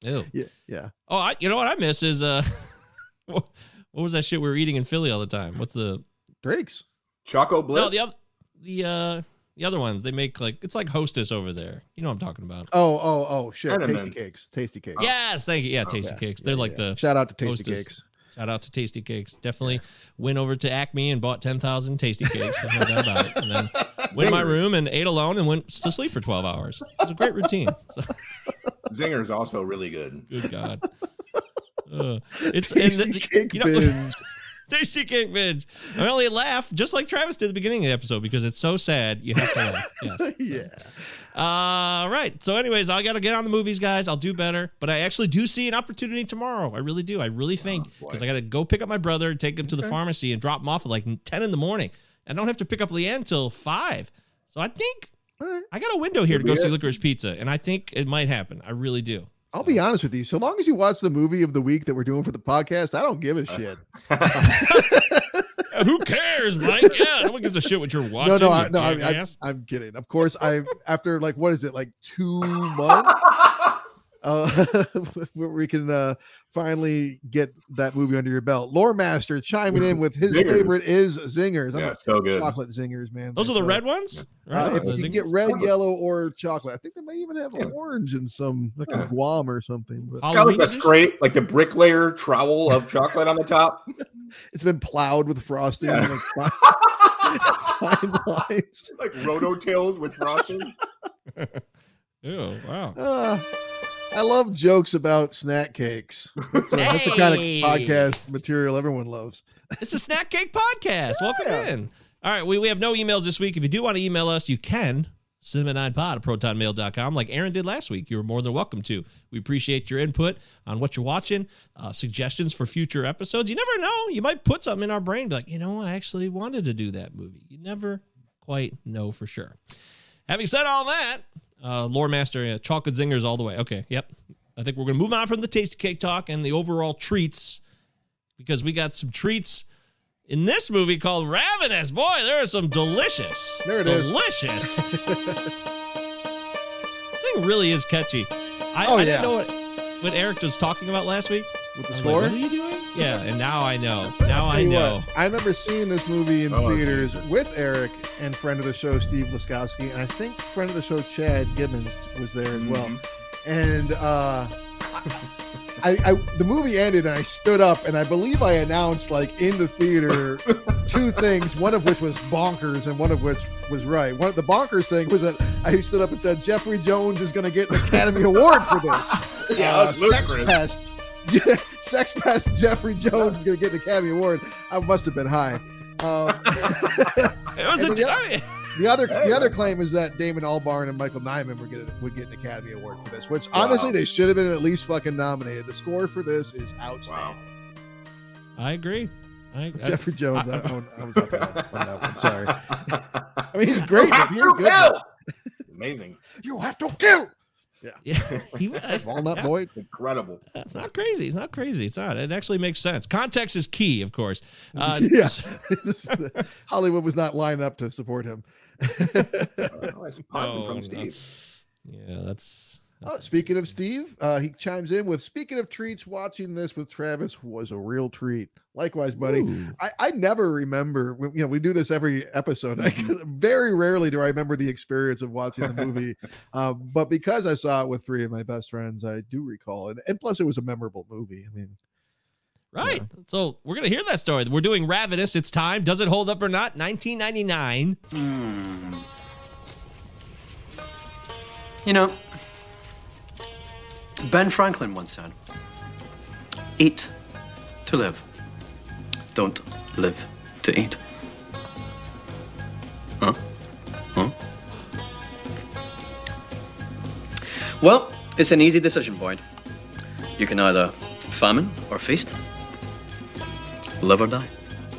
(laughs) Ew. yeah yeah Oh, I, you know what I miss is uh, (laughs) what what was that shit we were eating in Philly all the time? What's the drake's Choco Bliss. no the other the uh the other ones they make like it's like Hostess over there. You know what I'm talking about? oh oh oh shit Cinnamon. tasty cakes tasty cakes Yes, thank you. Yeah, Tasty Yeah, Cakes. They're like yeah. the shout out to tasty Hostess. cakes shout out to Tasty Cakes. Definitely went over to Acme and bought ten thousand Tasty Cakes. There's no doubt about it. And then (laughs) went in my room and ate alone and went to sleep for twelve hours. It was a great routine. So, (laughs) Zinger's also really good. good God. (laughs) Uh, it's and tasty the- cake you know- binge Tasty cake binge. I only laugh just like Travis did at the beginning of the episode because it's so sad. You have to laugh. (laughs) Yes. yeah Uh, right. So, anyways, I got to get on the movies, guys. I'll do better, but I actually do see an opportunity tomorrow. I really do. I really think boy. because I got to go pick up my brother take him to the pharmacy and drop him off at like ten in the morning. I don't have to pick up Leanne till five. So I think. I got a window here to go see. Licorice Pizza, and I think it might happen. I really do. I'll be honest with you. So long as you watch the movie of the week that we're doing for the podcast, I don't give a shit. (laughs) Uh, Who cares, Mike? Yeah, no one gives a shit what you're watching. (laughs) no, no, I, no. I, I'm kidding. Of course, I after like what is it like two months? (laughs) Uh, (laughs) where we can uh, finally get that movie under your belt. Lore Master chiming in with his Zingers. favorite is zingers. I'm yeah, so good. chocolate zingers, man. Those are the So, red ones. Uh, Right? if you can get red, yellow, or chocolate, I think they may even have Yeah. orange in some, like Yeah. in Guam or something. But It's got like a the edition? straight, like the bricklayer trowel of chocolate on the top. (laughs) it's been plowed with frosting. Yeah. and, like, (laughs) fine lines. like rototills with frosting. Ew, wow. Uh, I love jokes about snack cakes. That's, uh, that's the kind of podcast material everyone loves. It's a Snack Cake Podcast. Welcome in. All right, we, we have no emails this week. If you do want to email us, you can. Cinema9pod at protonmail.com, like Aaron did last week. You were more than welcome to. We appreciate your input on what you're watching, uh, suggestions for future episodes. You never know. You might put something in our brain, be like, you know, I actually wanted to do that movie. You never quite know for sure. Having said all that, uh, Lore Master, yeah, chocolate zingers all the way. Okay, yep. I think we're going to move on from the tasty cake talk and the overall treats because we got some treats in this movie called Ravenous. Boy, there are some delicious. There it is. delicious. (laughs) thing really is catchy. I, Oh, I yeah. didn't know what, what Eric was talking about last week. With the was like, what are you doing? Yeah, and now I know. Now I Tell know. what, I remember seeing this movie in Oh, theaters with Eric and friend of the show Steve Laskowski, and I think friend of the show Chad Gibbons was there as well. Mm-hmm. And uh, I, I, the movie ended, and I stood up, and I believe I announced like in the theater (laughs) two things, one of which was bonkers, and one of which was right. One of the bonkers thing was that I stood up and said Jeffrey Jones is going to get an Academy Award for this. (laughs) Yeah, uh, sex ludicrous. pest. (laughs) Yeah, sex pest Jeffrey Jones is going to get an Academy Award. I must have been high. Um, (laughs) It was a the- the other Hey, the other claim is that Damon Albarn and Michael Nyman were getting would get an Academy Award for this, which Wow. honestly they should have been at least fucking nominated. The score for this is outstanding. I agree. I, I, Jeffrey Jones, I, I- I, I was up on that, on that one. Sorry. (laughs) I mean, he's great. but He is good. Kill! (laughs) Amazing. You have to kill yeah, (laughs) he was. (laughs) Walnut (laughs) Yeah. Boy. incredible. It's not crazy. It's not crazy. It's not. It actually makes sense. Context is key, of course. Uh, Yeah. Hollywood was not lined up to support him. Oh, no, from no. Steve. Yeah, that's. Oh, speaking of Steve, uh, he chimes in with speaking of treats, watching this with Travis was a real treat. Likewise, buddy. I, I never remember, you know, we do this every episode. I can, (laughs) very rarely do I remember the experience of watching the movie. (laughs) um, but because I saw it with three of my best friends, I do recall it. And plus, it was a memorable movie. I mean, Right. So we're gonna hear that story. We're doing Ravenous. It's time. Does it hold up or not? 1999. You know, Ben Franklin once said, Eat to live. Don't live to eat. Huh? Huh? Well, it's an easy decision, Boyd. You can either famine or feast, live or die.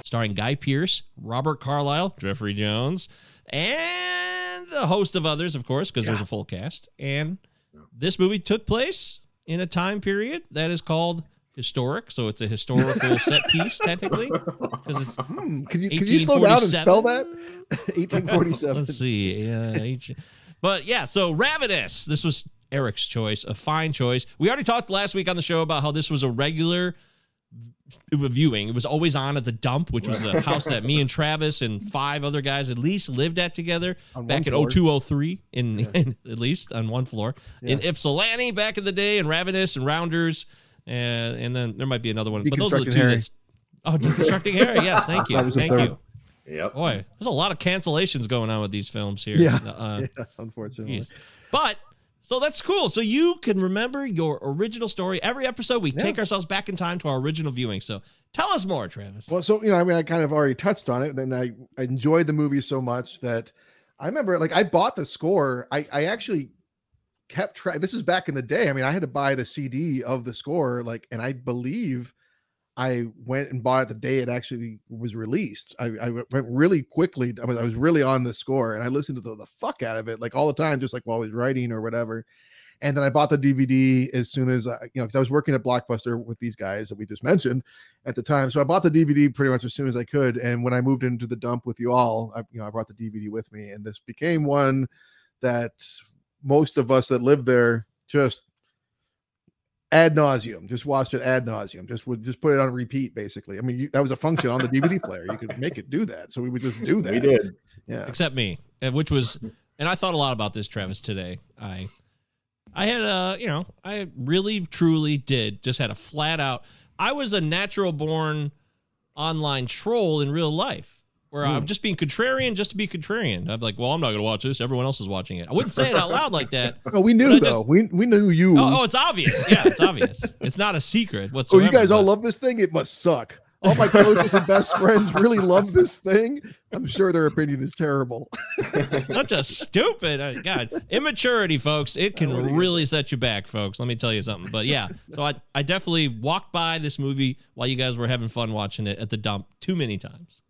starring Guy Pearce, Robert Carlyle, Jeffrey Jones, and a host of others, of course, because there's a full cast. And this movie took place in a time period that is called historic. So it's a historical (laughs) set piece, technically. Because it's hmm, could you could you slow down and spell that? 1847. (laughs) Let's see. Uh, but yeah, so Ravenous. This was Eric's choice, a fine choice. We already talked last week on the show about how this was a regular viewing. It was always on at the dump, which was a house that me and (laughs) Travis and five other guys at least lived at together On back one in floor. 0203 in, (laughs) in at least on one floor in Ypsilanti back in the day and Ravenous and Rounders and and then there might be another one but those are the two Harry. that's Oh, deconstructing Harry. Yes, (laughs) thank you. That was the Thank third. you. Yep. Boy, there's a lot of cancellations going on with these films here. Yeah. Uh, yeah, unfortunately. geez. But so that's cool. So you can remember your original story. Every episode, we Yeah. take ourselves back in time to our original viewing. So tell us more, Travis. Well, so you know, I mean, I kind of already touched on it. Then I, I enjoyed the movie so much that I remember, like, I bought the score. I, I actually kept track. This is back in the day. I mean, I had to buy the CD of the score, like, and I believe I went and bought it the day it actually was released. I, I went really quickly. I was, I was really on the score, and I listened to the, the fuck out of it, like all the time, just like while I was writing or whatever. And then I bought the DVD as soon as I, you know, because I was working at Blockbuster with these guys that we just mentioned at the time. So I bought the DVD pretty much as soon as I could. And when I moved into the dump with you all, I, you know, I brought the DVD with me, and this became one that most of us that lived there just ad nauseum, just watched it ad nauseum, just would just put it on repeat, basically. I mean, you, that was a function on the DVD (laughs) player. You could make it do that, so we would just do that. We did. yeah. Except me, which was, and I thought a lot about this, Travis, today. I, I had a, you know, I really, truly did just had a flat out. I was a natural born online troll in real life. Where I'm just being contrarian just to be contrarian. I'm like, well, I'm not going to watch this. Everyone else is watching it. I wouldn't say it out loud like that. (laughs) Oh, we knew though. just- we we knew you. Oh, oh, it's obvious. Yeah, it's obvious. It's not a secret (laughs) Oh, whatsoever. you guys all love this thing? It must suck. All my closest and best friends really love this thing. I'm sure their opinion is terrible. (laughs) such a stupid uh, god immaturity folks it can really set you back folks let me tell you something but yeah so i i definitely walked by this movie while you guys were having fun watching it at the dump too many times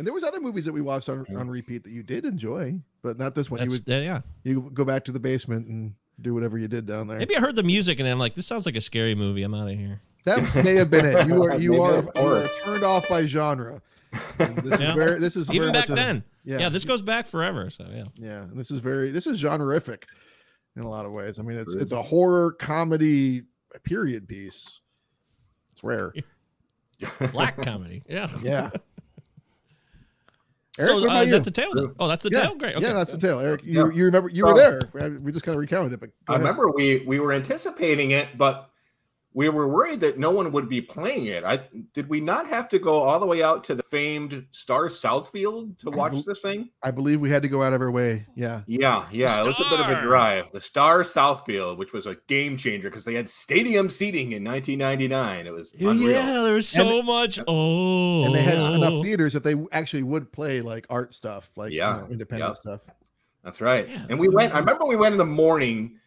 And there was other movies that we watched on, on repeat that you did enjoy, but not this one. You That's, would yeah you go back to the basement and do whatever you did down there. maybe i heard the music and i'm like this sounds like a scary movie i'm out of here That may have been it. You are (laughs) you are, you are turned off by genre. And This Yeah. is very this is even back a- then yeah, yeah this goes back forever so yeah yeah. This is very this is genreific in a lot of ways. I mean, it's it's a horror comedy period piece. It's rare. (laughs) black comedy yeah Yeah. (laughs) Eric, so uh, is you? that the tail then? oh that's the yeah. tail great okay Yeah, that's the tail. Eric, Yeah. you, you remember you So- were there. We just kind of recounted it, but I ahead. remember we we were anticipating it, but we were worried that no one would be playing it. I did we not have to go all the way out to the famed Star Southfield to watch bel- this thing? I believe we had to go out of our way. Yeah. Yeah, yeah, it was a bit of a drive. The Star Southfield, which was a game changer because they had stadium seating in 1999. It was yeah, there was so much oh And they had enough theaters that they actually would play like art stuff, like you Yeah, know, independent yeah. stuff. That's right. Yeah. And we went. I remember we went in the morning,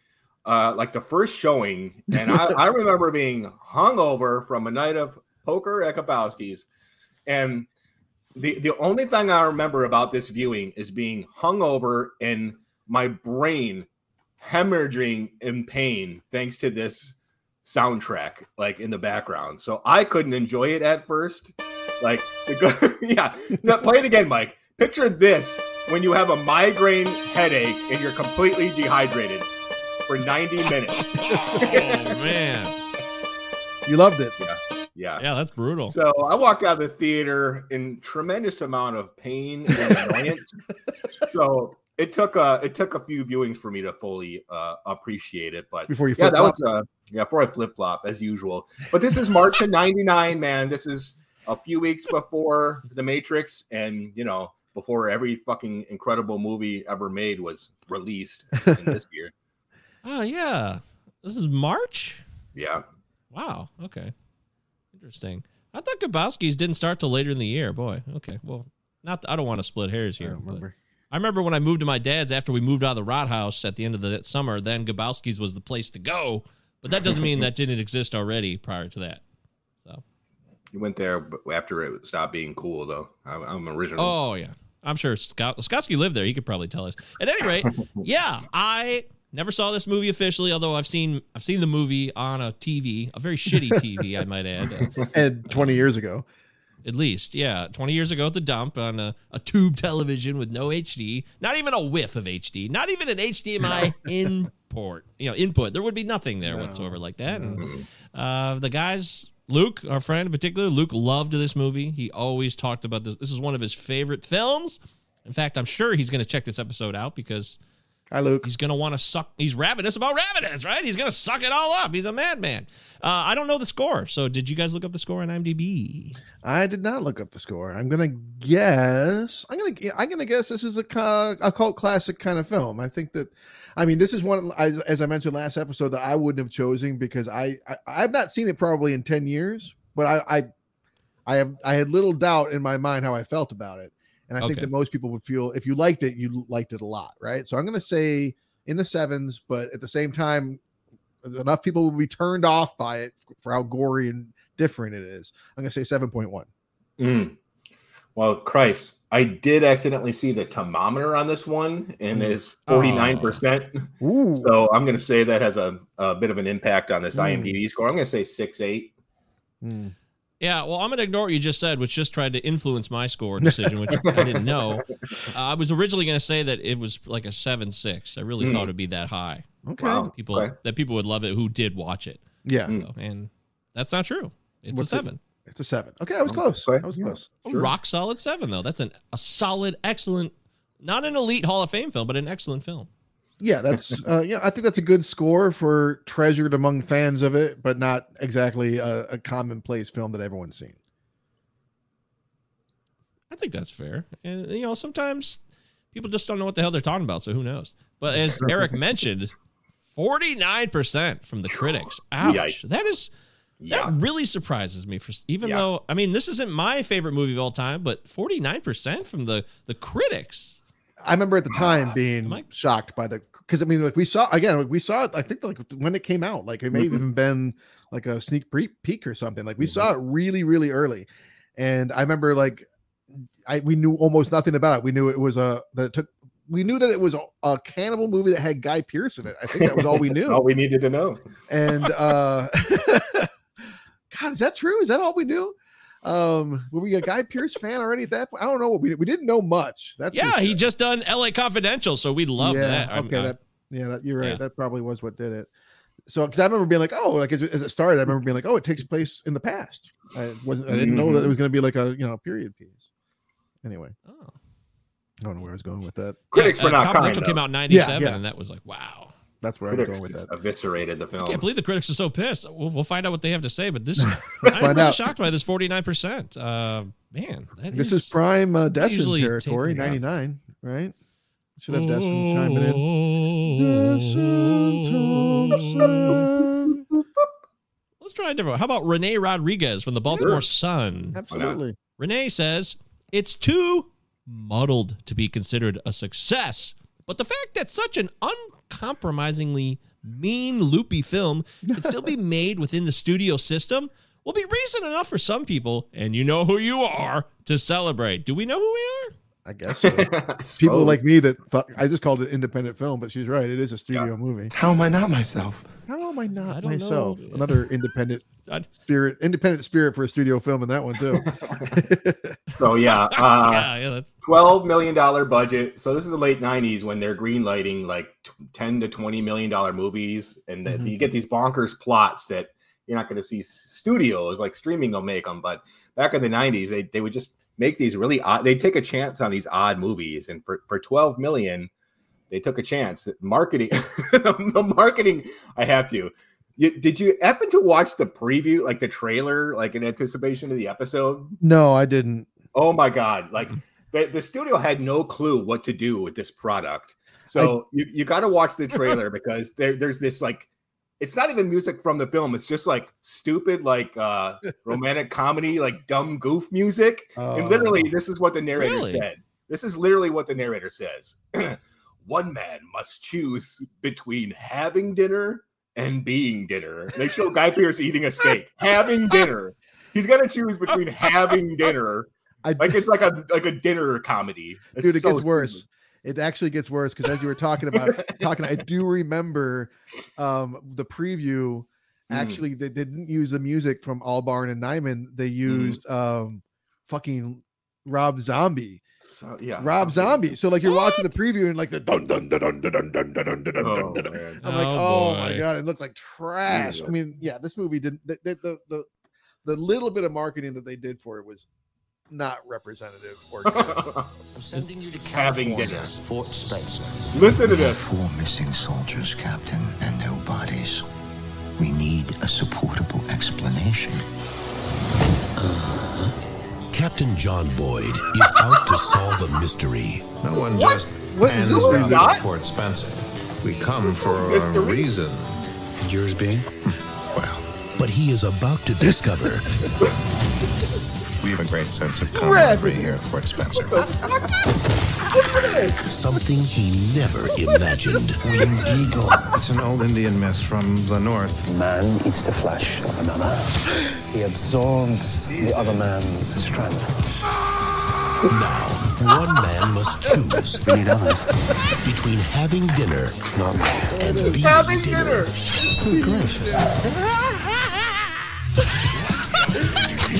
uh, like the first showing, and I, I (laughs) remember being hungover from a night of poker at Kabowski's, and the the only thing I remember about this viewing is being hungover and my brain hemorrhaging in pain thanks to this soundtrack like in the background. So I couldn't enjoy it at first. Like, go- (laughs) yeah, no, play it again, Mike. Picture this when you have a migraine headache and you're completely dehydrated for 90 minutes. oh man You loved it. Yeah. yeah that's brutal So I walked out of the theater in tremendous amount of pain and annoyance. (laughs) so it took a it took a few viewings for me to fully uh, appreciate it, but Before you yeah, flip that flop. was uh, yeah before I flip flop as usual. But this is March of '99, man. This is a few weeks before The Matrix, and you know before every fucking incredible movie ever made was released in this year. (laughs) oh yeah this is march Yeah, Wow. Okay. Interesting. I thought Kabowski's didn't start till later in the year. Boy. Okay. Well, not. I don't want to split hairs here. but remember. I remember when I moved to my dad's after we moved out of the Rod House at the end of the summer. Then Kabowski's was the place to go. But that doesn't mean that didn't exist already prior to that. So. you went there after it stopped being cool, though. I, I'm original. Oh yeah. I'm sure Scott Skotsky lived there. He could probably tell us. At any rate, (laughs) yeah, I never saw this movie officially, although I've seen I've seen the movie on a TV, a very shitty (laughs) TV, I might add. Uh, (laughs) And 20 years ago. At least, yeah. 20 years ago at the dump on a, a tube television with no HD, not even a whiff of HD, not even an HDMI (laughs) import, you know, input. There would be nothing there whatsoever like that. And uh, the guys, Luke, our friend in particular, Luke loved this movie. He always talked about this. This is one of his favorite films. In fact, I'm sure he's going to check this episode out because Hi, Luke. he's going to want to suck. He's ravenous about ravenous, right? He's going to suck it all up. He's a madman. Uh, I don't know the score. So, did you guys look up the score on IMDb? I did not look up the score. I'm gonna guess. I'm gonna. I'm gonna guess this is a a cult classic kind of film. I think that. I mean, this is one as, as I mentioned last episode that I wouldn't have chosen because I, I I've not seen it probably in ten years, but I I I have I had little doubt in my mind how I felt about it, and I think that most people would feel if you liked it, you liked it a lot, right? So I'm gonna say in the sevens, but at the same time, enough people will be turned off by it for how gory and different it is. I'm gonna say seven point one. Mm. Well, Christ, I did accidentally see the thermometer on this one, and Mm. it's 49%. Ooh. So I'm going to say that has a, a bit of an impact on this Mm. IMDb score. I'm going to say 6 8. Hmm. Yeah, well, I'm going to ignore what you just said, which just tried to influence my score decision, which I didn't (laughs) know. Uh, I was originally going to say that it was like a seven six. I really Hmm. thought it'd be that high. Okay. Wow. People Okay. that people would love it who did watch it, Yeah, Mm. So, and that's not true. It's What's a it? seven. it's a seven. Okay, I was Oh, close. okay. I was close. A Sure. rock solid seven though. That's an a solid, excellent, not an elite Hall of Fame film, but an excellent film. Yeah, (laughs) that's uh, yeah. I think that's a good score for treasured among fans of it, but not exactly a, a commonplace film that everyone's seen. I think that's fair. And you know, sometimes people just don't know what the hell they're talking about, so who knows? But as (laughs) Eric mentioned, 49% from the critics. Ouch. Yikes. That is Yeah. that really surprises me for even Yeah. though I mean this isn't my favorite movie of all time, but 49% from the the critics. I remember at the time being Mike? shocked by the because I mean like we saw again we saw it I think like when it came out like it may have Mhm. even been like a sneak pre- peek or something like we saw it really really early. And I remember like I we knew almost nothing about it. We knew it was a that it took we knew that it was a, a cannibal movie that had Guy Pearce in it. I think that was all we (laughs) knew. all we needed to know. and uh (laughs) God is that true? Is that all we knew um were we a Guy Pearce fan already at that point I don't know we we didn't know much that's for yeah, he just done LA Confidential, so we love that. I'm- Okay, uh, that yeah, that you're right. yeah. That probably was what did it. So, because I remember being like, oh, like as, as it started, I remember being like, oh, it takes place in the past. I wasn't, I didn't know that it was going to be like a you know period piece. Anyway, oh. I don't know where I was going with that. Critics Yeah, were uh, not kind. Confidential came out in 97 yeah. and that was like, wow. That's where I'm going with just that. eviscerated the film. I can't believe the critics are so pissed. We'll, we'll find out what they have to say, but this (laughs) Let's I'm find really out. shocked by this 49%. Uh man, that This is prime uh, Desson territory, taken it up. 99, right? Should have Desson chiming in. Desson Thomson. Let's try a different. One. How about Renee Rodriguez from the Baltimore Sun? Absolutely. Renee says it's too muddled to be considered a success, but the fact that such an uncompromisingly mean, loopy film can still be (laughs) made within the studio system will be reason enough for some people, and you know who you are, to celebrate. Do we know who we are? I guess so. (laughs) I People like me that thought I just called it independent film, but she's right. It is a studio movie. How am I not myself? How am I I not don't myself? know. Another independent (laughs) spirit, independent spirit for a studio film in that one too. (laughs) So yeah, uh, yeah, yeah, that's twelve million dollar budget. So this is the late '90s when they're greenlighting like t- ten to twenty million dollar movies, and that Mhm. you get these bonkers plots that you're not going to see studios like streaming will make them. But back in the '90s, they they would just make these really odd. They take a chance on these odd movies, and for for twelve million, they took a chance. Marketing, (laughs) the marketing. I have to. You, did you happen to watch the preview, like the trailer, like in anticipation of the episode? no, I didn't. Oh my god! Like the, the studio had no clue what to do with this product. So you, you got to watch the (laughs) trailer because there, there's this like it's not even music from the film. It's just like stupid like uh (laughs) romantic comedy, like dumb goof music. and literally, Oh. this is what the narrator Really? said. This is literally what the narrator says. (clears throat) One man must choose between having dinner and being dinner. They show Guy Pearce eating a steak. (laughs) having dinner. He's gonna choose between having dinner (laughs) I, like it's like a like a dinner comedy. It's dude, it so gets worse. stupid. It actually gets worse because as you were talking about talking, I do remember um the preview. Mm. Actually, they didn't use the music from Albarn and Nyman. They Mm-hmm. used um fucking Rob Zombie. So, yeah, Rob something- Zombie. So like you're watching the preview and like the dun dun dun dun dun dun dun dun dun dun Oh, dun dun. man. I'm like, Oh, oh my boy. god, it looked like trash. I Jesus. mean, yeah, this movie didn't. The, the the the the little bit of marketing that they did for it was not representative or (laughs) good. I'm sending you to Having dinner. Fort Spencer. Listen to this. Four missing soldiers, Captain, and no bodies. We need a supportable explanation. Uh-huh. Captain John Boyd is out to solve a mystery. No one just What- hands who is down that? to Fort Spencer. We come for a Mystery? reason. Yours being? (laughs) Well, But he is about to discover (laughs) We have a great sense of camaraderie here at Fort Spencer. something he never imagined. Wendigo. It's an old Indian myth from the north. Man eats the flesh of another. He absorbs the other man's strength. Now, one man must choose We need others, between having dinner not and being Having dinner. dinner.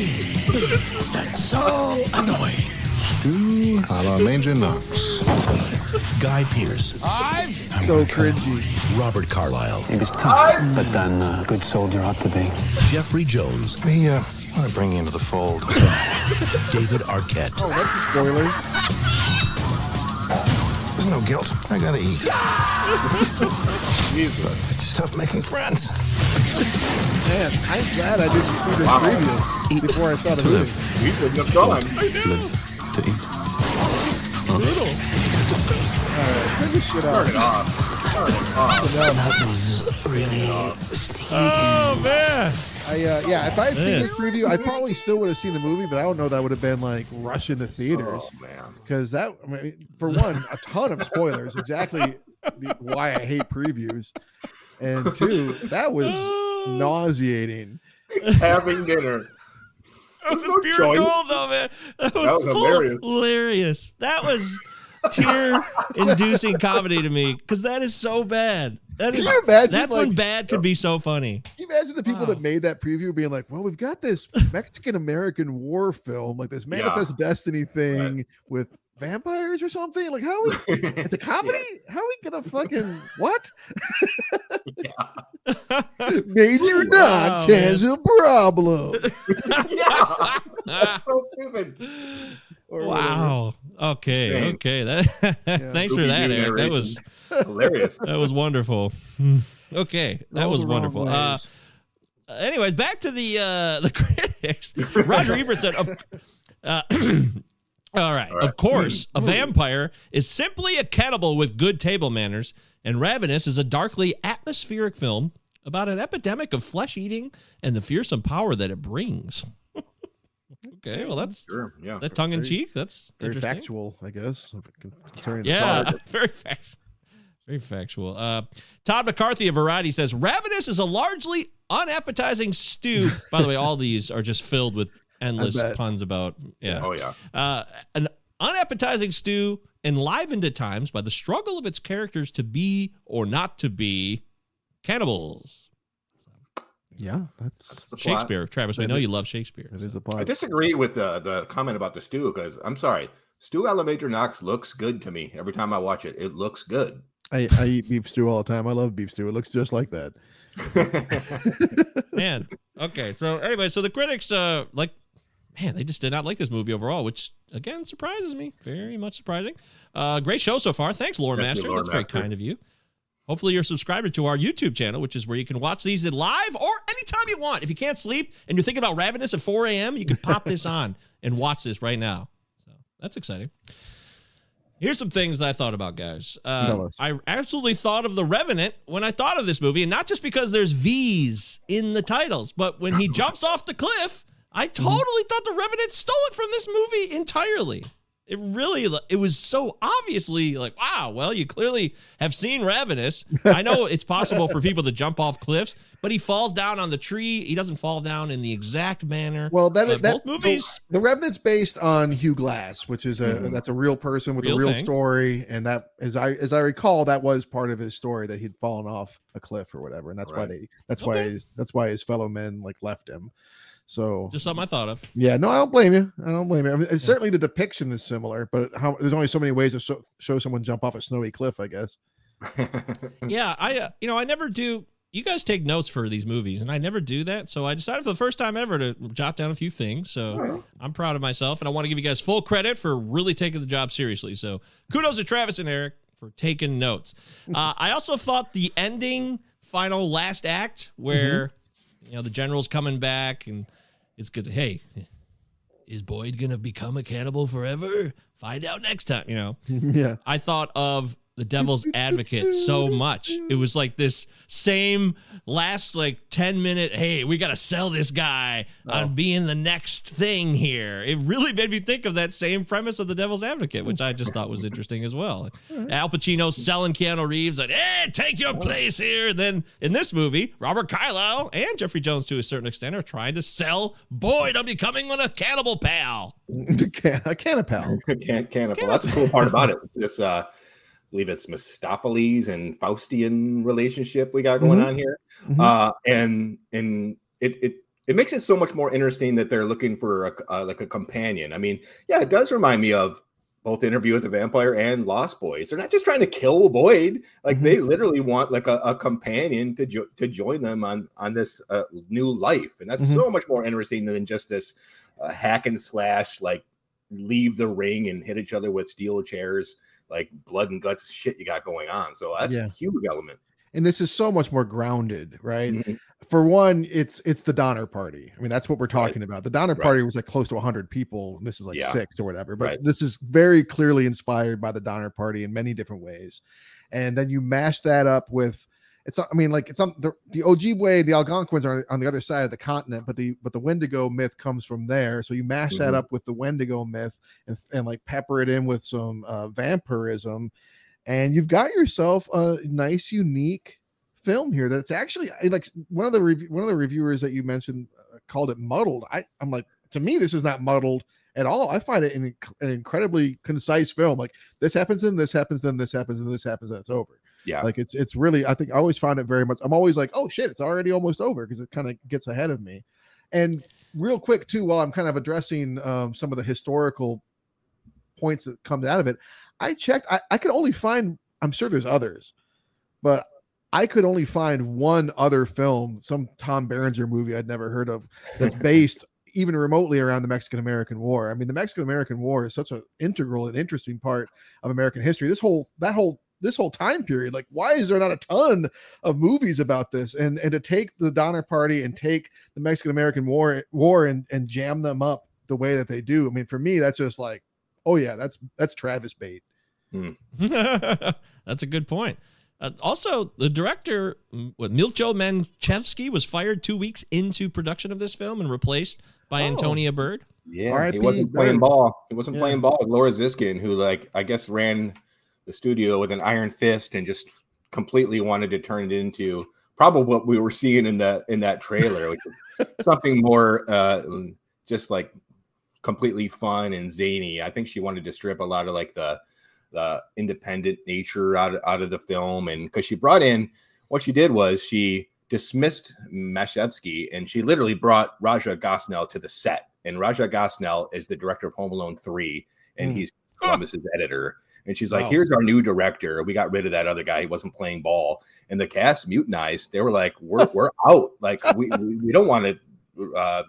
(laughs) (laughs) That's so annoying. Stu a la Major Knox. Guy Pearce, so cringy. Robert Carlyle, He was tough, but then uh, a good soldier ought to be. Jeffrey Jones, We uh, want to bring you into the fold. (laughs) David Arquette, Oh, that's a spoiler. There's no guilt. I gotta eat. (laughs) It's tough making friends. Man, I'm glad I didn't see this preview before I saw the movie. We wouldn't have gone. to eat. Brutal. Turn this shit Turn it off. Turn it off. That was really Oh man. I uh, yeah, if I had seen this preview, I probably still would have seen the movie, but I don't know that would have been like rushing to theaters Oh man. because that I mean, for one, a ton of spoilers. Exactly the- why I hate previews, and two, that was (laughs) nauseating. Having dinner. That was no pure choice. gold, though, man. That was, That was hilarious. hilarious. That was tear-inducing comedy to me because that is so bad. That Can is. you imagine, That's when bad could be so funny. Can you imagine the people Wow. that made that preview being like, "Well, we've got this (laughs) Mexican American war film, like this Yeah. Manifest Destiny thing with vampires or something. Like, how are (laughs) we? It's a comedy. How are we gonna fucking (laughs) what? Major Wow, Knox man. has a problem. yeah. That's so stupid. Or Wow. Okay. Dang. Okay. That. Thanks for Scooby-Doo that, Eric. That was Hilarious. that was wonderful. Okay, that All was the wrong wonderful. Uh, ways. anyways, back to the uh (laughs) the critics. Roger Ebert said, of, uh, (clears throat) all right, of course, a vampire is simply a cannibal with good table manners, and Ravenous is a darkly atmospheric film about an epidemic of flesh eating and the fearsome power that it brings. (laughs) okay, well that's Sure. Yeah. that tongue in cheek. That's Very factual, I guess. concerning Yeah, (laughs) very factual. Very factual. Uh, Todd McCarthy of Variety says Ravenous is a largely unappetizing stew. (laughs) By the way, all these are just filled with endless puns about yeah. Oh yeah. Uh, an unappetizing stew enlivened at times by the struggle of its characters to be or not to be cannibals. Yeah, that's That's the plot. Shakespeare, Travis. We know you love Shakespeare. that is a I plot. I disagree with the the comment about the stew because I'm sorry, stew a la Major Knox looks good to me every time I watch it. It looks good. I, I eat beef stew all the time. I love beef stew. It looks just like that. (laughs) man. Okay, so anyway, so the critics, uh, like, man, they just did not like this movie overall, which again surprises me. Very much surprising. Uh, great show so far. Thanks, Lore Thank you, Master. Lore That's very kind of you. Hopefully, you're subscribed to our YouTube channel, which is where you can watch these live or anytime you want. If you can't sleep and you're thinking about Ravenous at 4 a.m., you can pop this (laughs) on and watch this right now. So that's exciting. Here's some things that I thought about, guys. Uh, I absolutely thought of The Revenant when I thought of this movie, and not just because there's V's in the titles, but when he jumps off the cliff, I Mm-hmm. totally thought The Revenant stole it from this movie entirely. It really, it was so obviously like, wow, well, you clearly have seen Ravenous. I know (laughs) it's possible for people to jump off cliffs, but he falls down on the tree. He doesn't fall down in the exact manner. Well, that But that both movies. The Revenant's based on Hugh Glass, which is a Mhm. that's a real person with Real a real thing. story, and that as I as I recall, that was part of his story that he'd fallen off a cliff or whatever, and that's why they that's why his that's why his fellow men like left him. So Just something I thought of. yeah, no, I don't blame you. I don't blame you. I mean, it's certainly the depiction is similar, but how there's only so many ways to show, show someone jump off a snowy cliff, I guess. (laughs) yeah, I uh, you know I never do. You guys take notes for these movies, and I never do that. So I decided for the first time ever to jot down a few things. So I'm proud of myself, and I want to give you guys full credit for really taking the job seriously. So kudos to Travis and Eric for taking notes. (laughs) Uh, I also thought the ending, final, last act, where you know the general's coming back, and it's good. To, hey, is Boyd gonna become a cannibal forever? Find out next time. You know. (laughs) yeah. I thought of the devil's advocate so much. It was like this same last like 10 minute, hey, we got to sell this guy on being the next thing here. It really made me think of that same premise of the devil's advocate, which I just thought was interesting as well. Al Pacino selling Keanu Reeves like, hey, take your place here. And then in this movie, Robert Carlyle and Jeffrey Jones to a certain extent are trying to sell Boyd on becoming (laughs) a cannibal pal. Can- a canapal. Can- cannibal. That's a cool part about it. It's this, uh, I believe it's Mistopheles and Faustian relationship we got going Mhm. on here, Mhm. uh, and and it it it makes it so much more interesting that they're looking for a, uh, like a companion. I mean, yeah, it does remind me of both Interview with the Vampire and Lost Boys. They're not just trying to kill Boyd; like they literally want like a, a companion to jo- to join them on on this uh, new life, and that's Mhm. so much more interesting than just this uh, hack and slash like leave the ring and hit each other with steel chairs like blood and guts shit you got going on so that's Yeah. a huge element and this is so much more grounded, right? Mhm. For one, it's it's the Donner Party. I mean, that's what we're talking about. The Donner Right. Party was like close to 100 people. and This is like Yeah. six or whatever, but Right. this is very clearly inspired by the Donner Party in many different ways. And then you mash that up with it's not- I mean like it's on the, the Ojibwe, the Algonquins are on the other side of the continent, but the but the Wendigo myth comes from there. So you mash that Mhm. up with the Wendigo myth and, and like pepper it in with some uh, vampirism, and you've got yourself a nice, unique film here. That's actually like one of the rev- one of the reviewers that you mentioned uh, called it muddled. I I'm like to me this is not muddled at all. I find it an, an incredibly concise film. Like this happens, then this happens, then this happens, and this happens, and it's over. Yeah. Like it's it's really I think I always find it very much. I'm always like, oh shit, it's already almost over because it kind of gets ahead of me. And real quick too, while I'm kind of addressing um, some of the historical points that comes out of it, I checked. I, I could only find. I'm sure there's others, but I could only find one other film, some Tom Berenger movie I'd never heard of, that's (laughs) based even remotely around the Mexican American War. I mean, the Mexican American War is such an integral and interesting part of American history. This whole that whole this whole time period, like, why is there not a ton of movies about this? And and to take the Donner Party and take the Mexican American War war and and jam them up the way that they do. I mean, for me, that's just like, oh yeah, that's that's Travis bait. (laughs) That's a good point. Uh, also, the director, mm, what Milcho Manchevsky, was fired two weeks into production of this film and replaced by Oh. Antonia Bird. Yeah, R.I.P. he wasn't playing Bird. ball. He wasn't Yeah. playing ball with Laura Ziskin, who like I guess ran the studio with an iron fist and just completely wanted to turn it into probably what we were seeing in that in that trailer, which is (laughs) something more uh just like completely fun and zany. I think she wanted to strip a lot of like the the independent nature out of, out of the film, and because she brought in what she did was she dismissed Manchevsky and she literally brought Raja Gosnell to the set. And Raja Gosnell is the director of Home Alone 3, and Hmm. he's Columbus's editor. And she's like, Wow. Here's our new director. We got rid of that other guy. He wasn't playing ball. And the cast mutinized. They were like, We're we're out. Like, we, we, we don't want to uh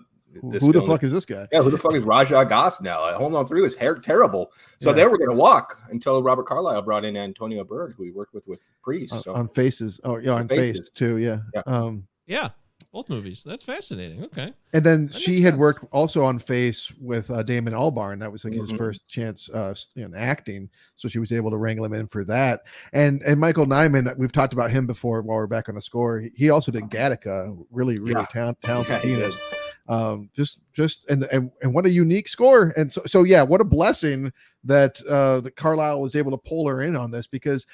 this Who the film- fuck is this guy? yeah, who the fuck is Raja Gosnell? Uh, Home Alone 3 was hair- terrible. So Yeah. they were going to walk until Robert Carlyle brought in Antonia Bird, who he worked with with Priest. On- So on faces. Oh yeah, On on face Faces. too. Yeah. Yeah. Um, Yeah, both movies. That's fascinating. Okay. and then That she had sense. worked also on Face with uh, Damon Albarn. That was like his Mhm. first chance uh, in acting, so she was able to wrangle him in for that. And and Michael Nyman, we've talked about him before while we're back on the score. He, he also did Gattaca, really really Yeah. talent, talented Yeah, he pianist. did. Um, just just and, and and what a unique score. And so so yeah, what a blessing that uh that Carlyle was able to pull her in on this because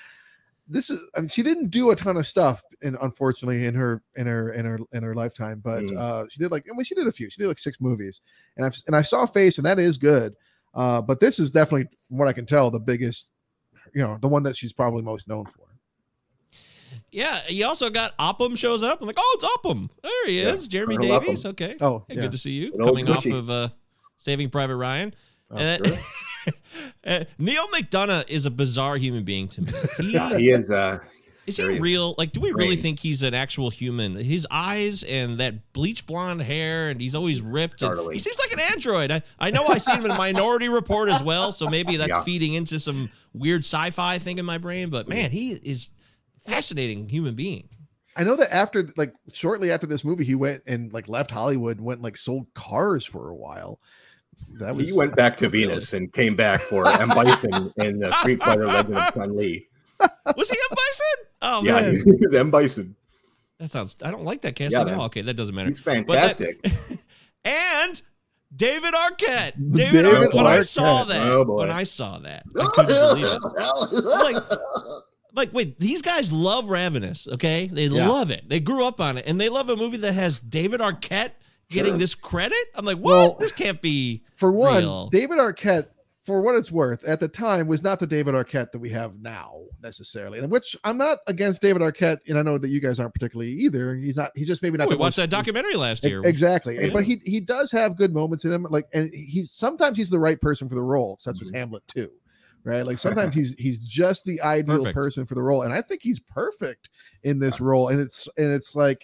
this is I mean she didn't do a ton of stuff and unfortunately in her in her in her in her lifetime but Mm. uh she did like well she did a few she did like six movies and I've and I saw Face and that is good uh but this is definitely from what I can tell the biggest you know the one that she's probably most known for Yeah, you also got Upham shows up. I'm like, oh, it's Upham. There he Yeah, is, Jeremy Colonel Davies. Upham. Okay. oh Hey, yeah Good to see you Good coming off of uh, Saving Private Ryan. Oh, And then- uh, (laughs) (laughs) Neal McDonough is a bizarre human being to me. (laughs) He, yeah, he is. Uh, is he real? Like, do we really think he's an actual human? His eyes and that bleach blonde hair, and he's always ripped. And he seems like an android. I, I know I see him in Minority Report as well, so maybe that's Yeah. feeding into some weird sci-fi thing in my brain. But man, he is fascinating human being. I know that after like shortly after this movie he went and like left Hollywood and went and, like sold cars for a while that was he went back to Venus and came back for M. Bison in the Street Fighter Legend of Chun Li. (laughs) Was he a bison? Oh Yeah, man, he's, he's M. Bison. that sounds. I don't like that casting Yeah, at man. all. Okay, that doesn't matter. He's But that- fantastic. (laughs) and David Arquette. David, (laughs) David Arquette. When I saw that, Oh, boy. when I saw that, I couldn't believe it. I'm like, like, wait, these guys love Ravenous, okay? They Yeah. love it. They grew up on it, and they love a movie that has David Arquette getting Sure. this credit. I'm like, what? Well, this can't be. for one, real. David Arquette, for what it's worth, at the time was not the David Arquette that we have now necessarily. And which I'm not against David Arquette, and I know that you guys aren't particularly either. He's not. He's just maybe not. we the watched most- that documentary last year. Exactly, Yeah. but he he does have good moments in him. Like, and he's sometimes he's the right person for the role, such as Mhm. Hamlet too. Right, like sometimes he's he's just the ideal Perfect. person for the role, and I think he's perfect in this role. And it's and it's like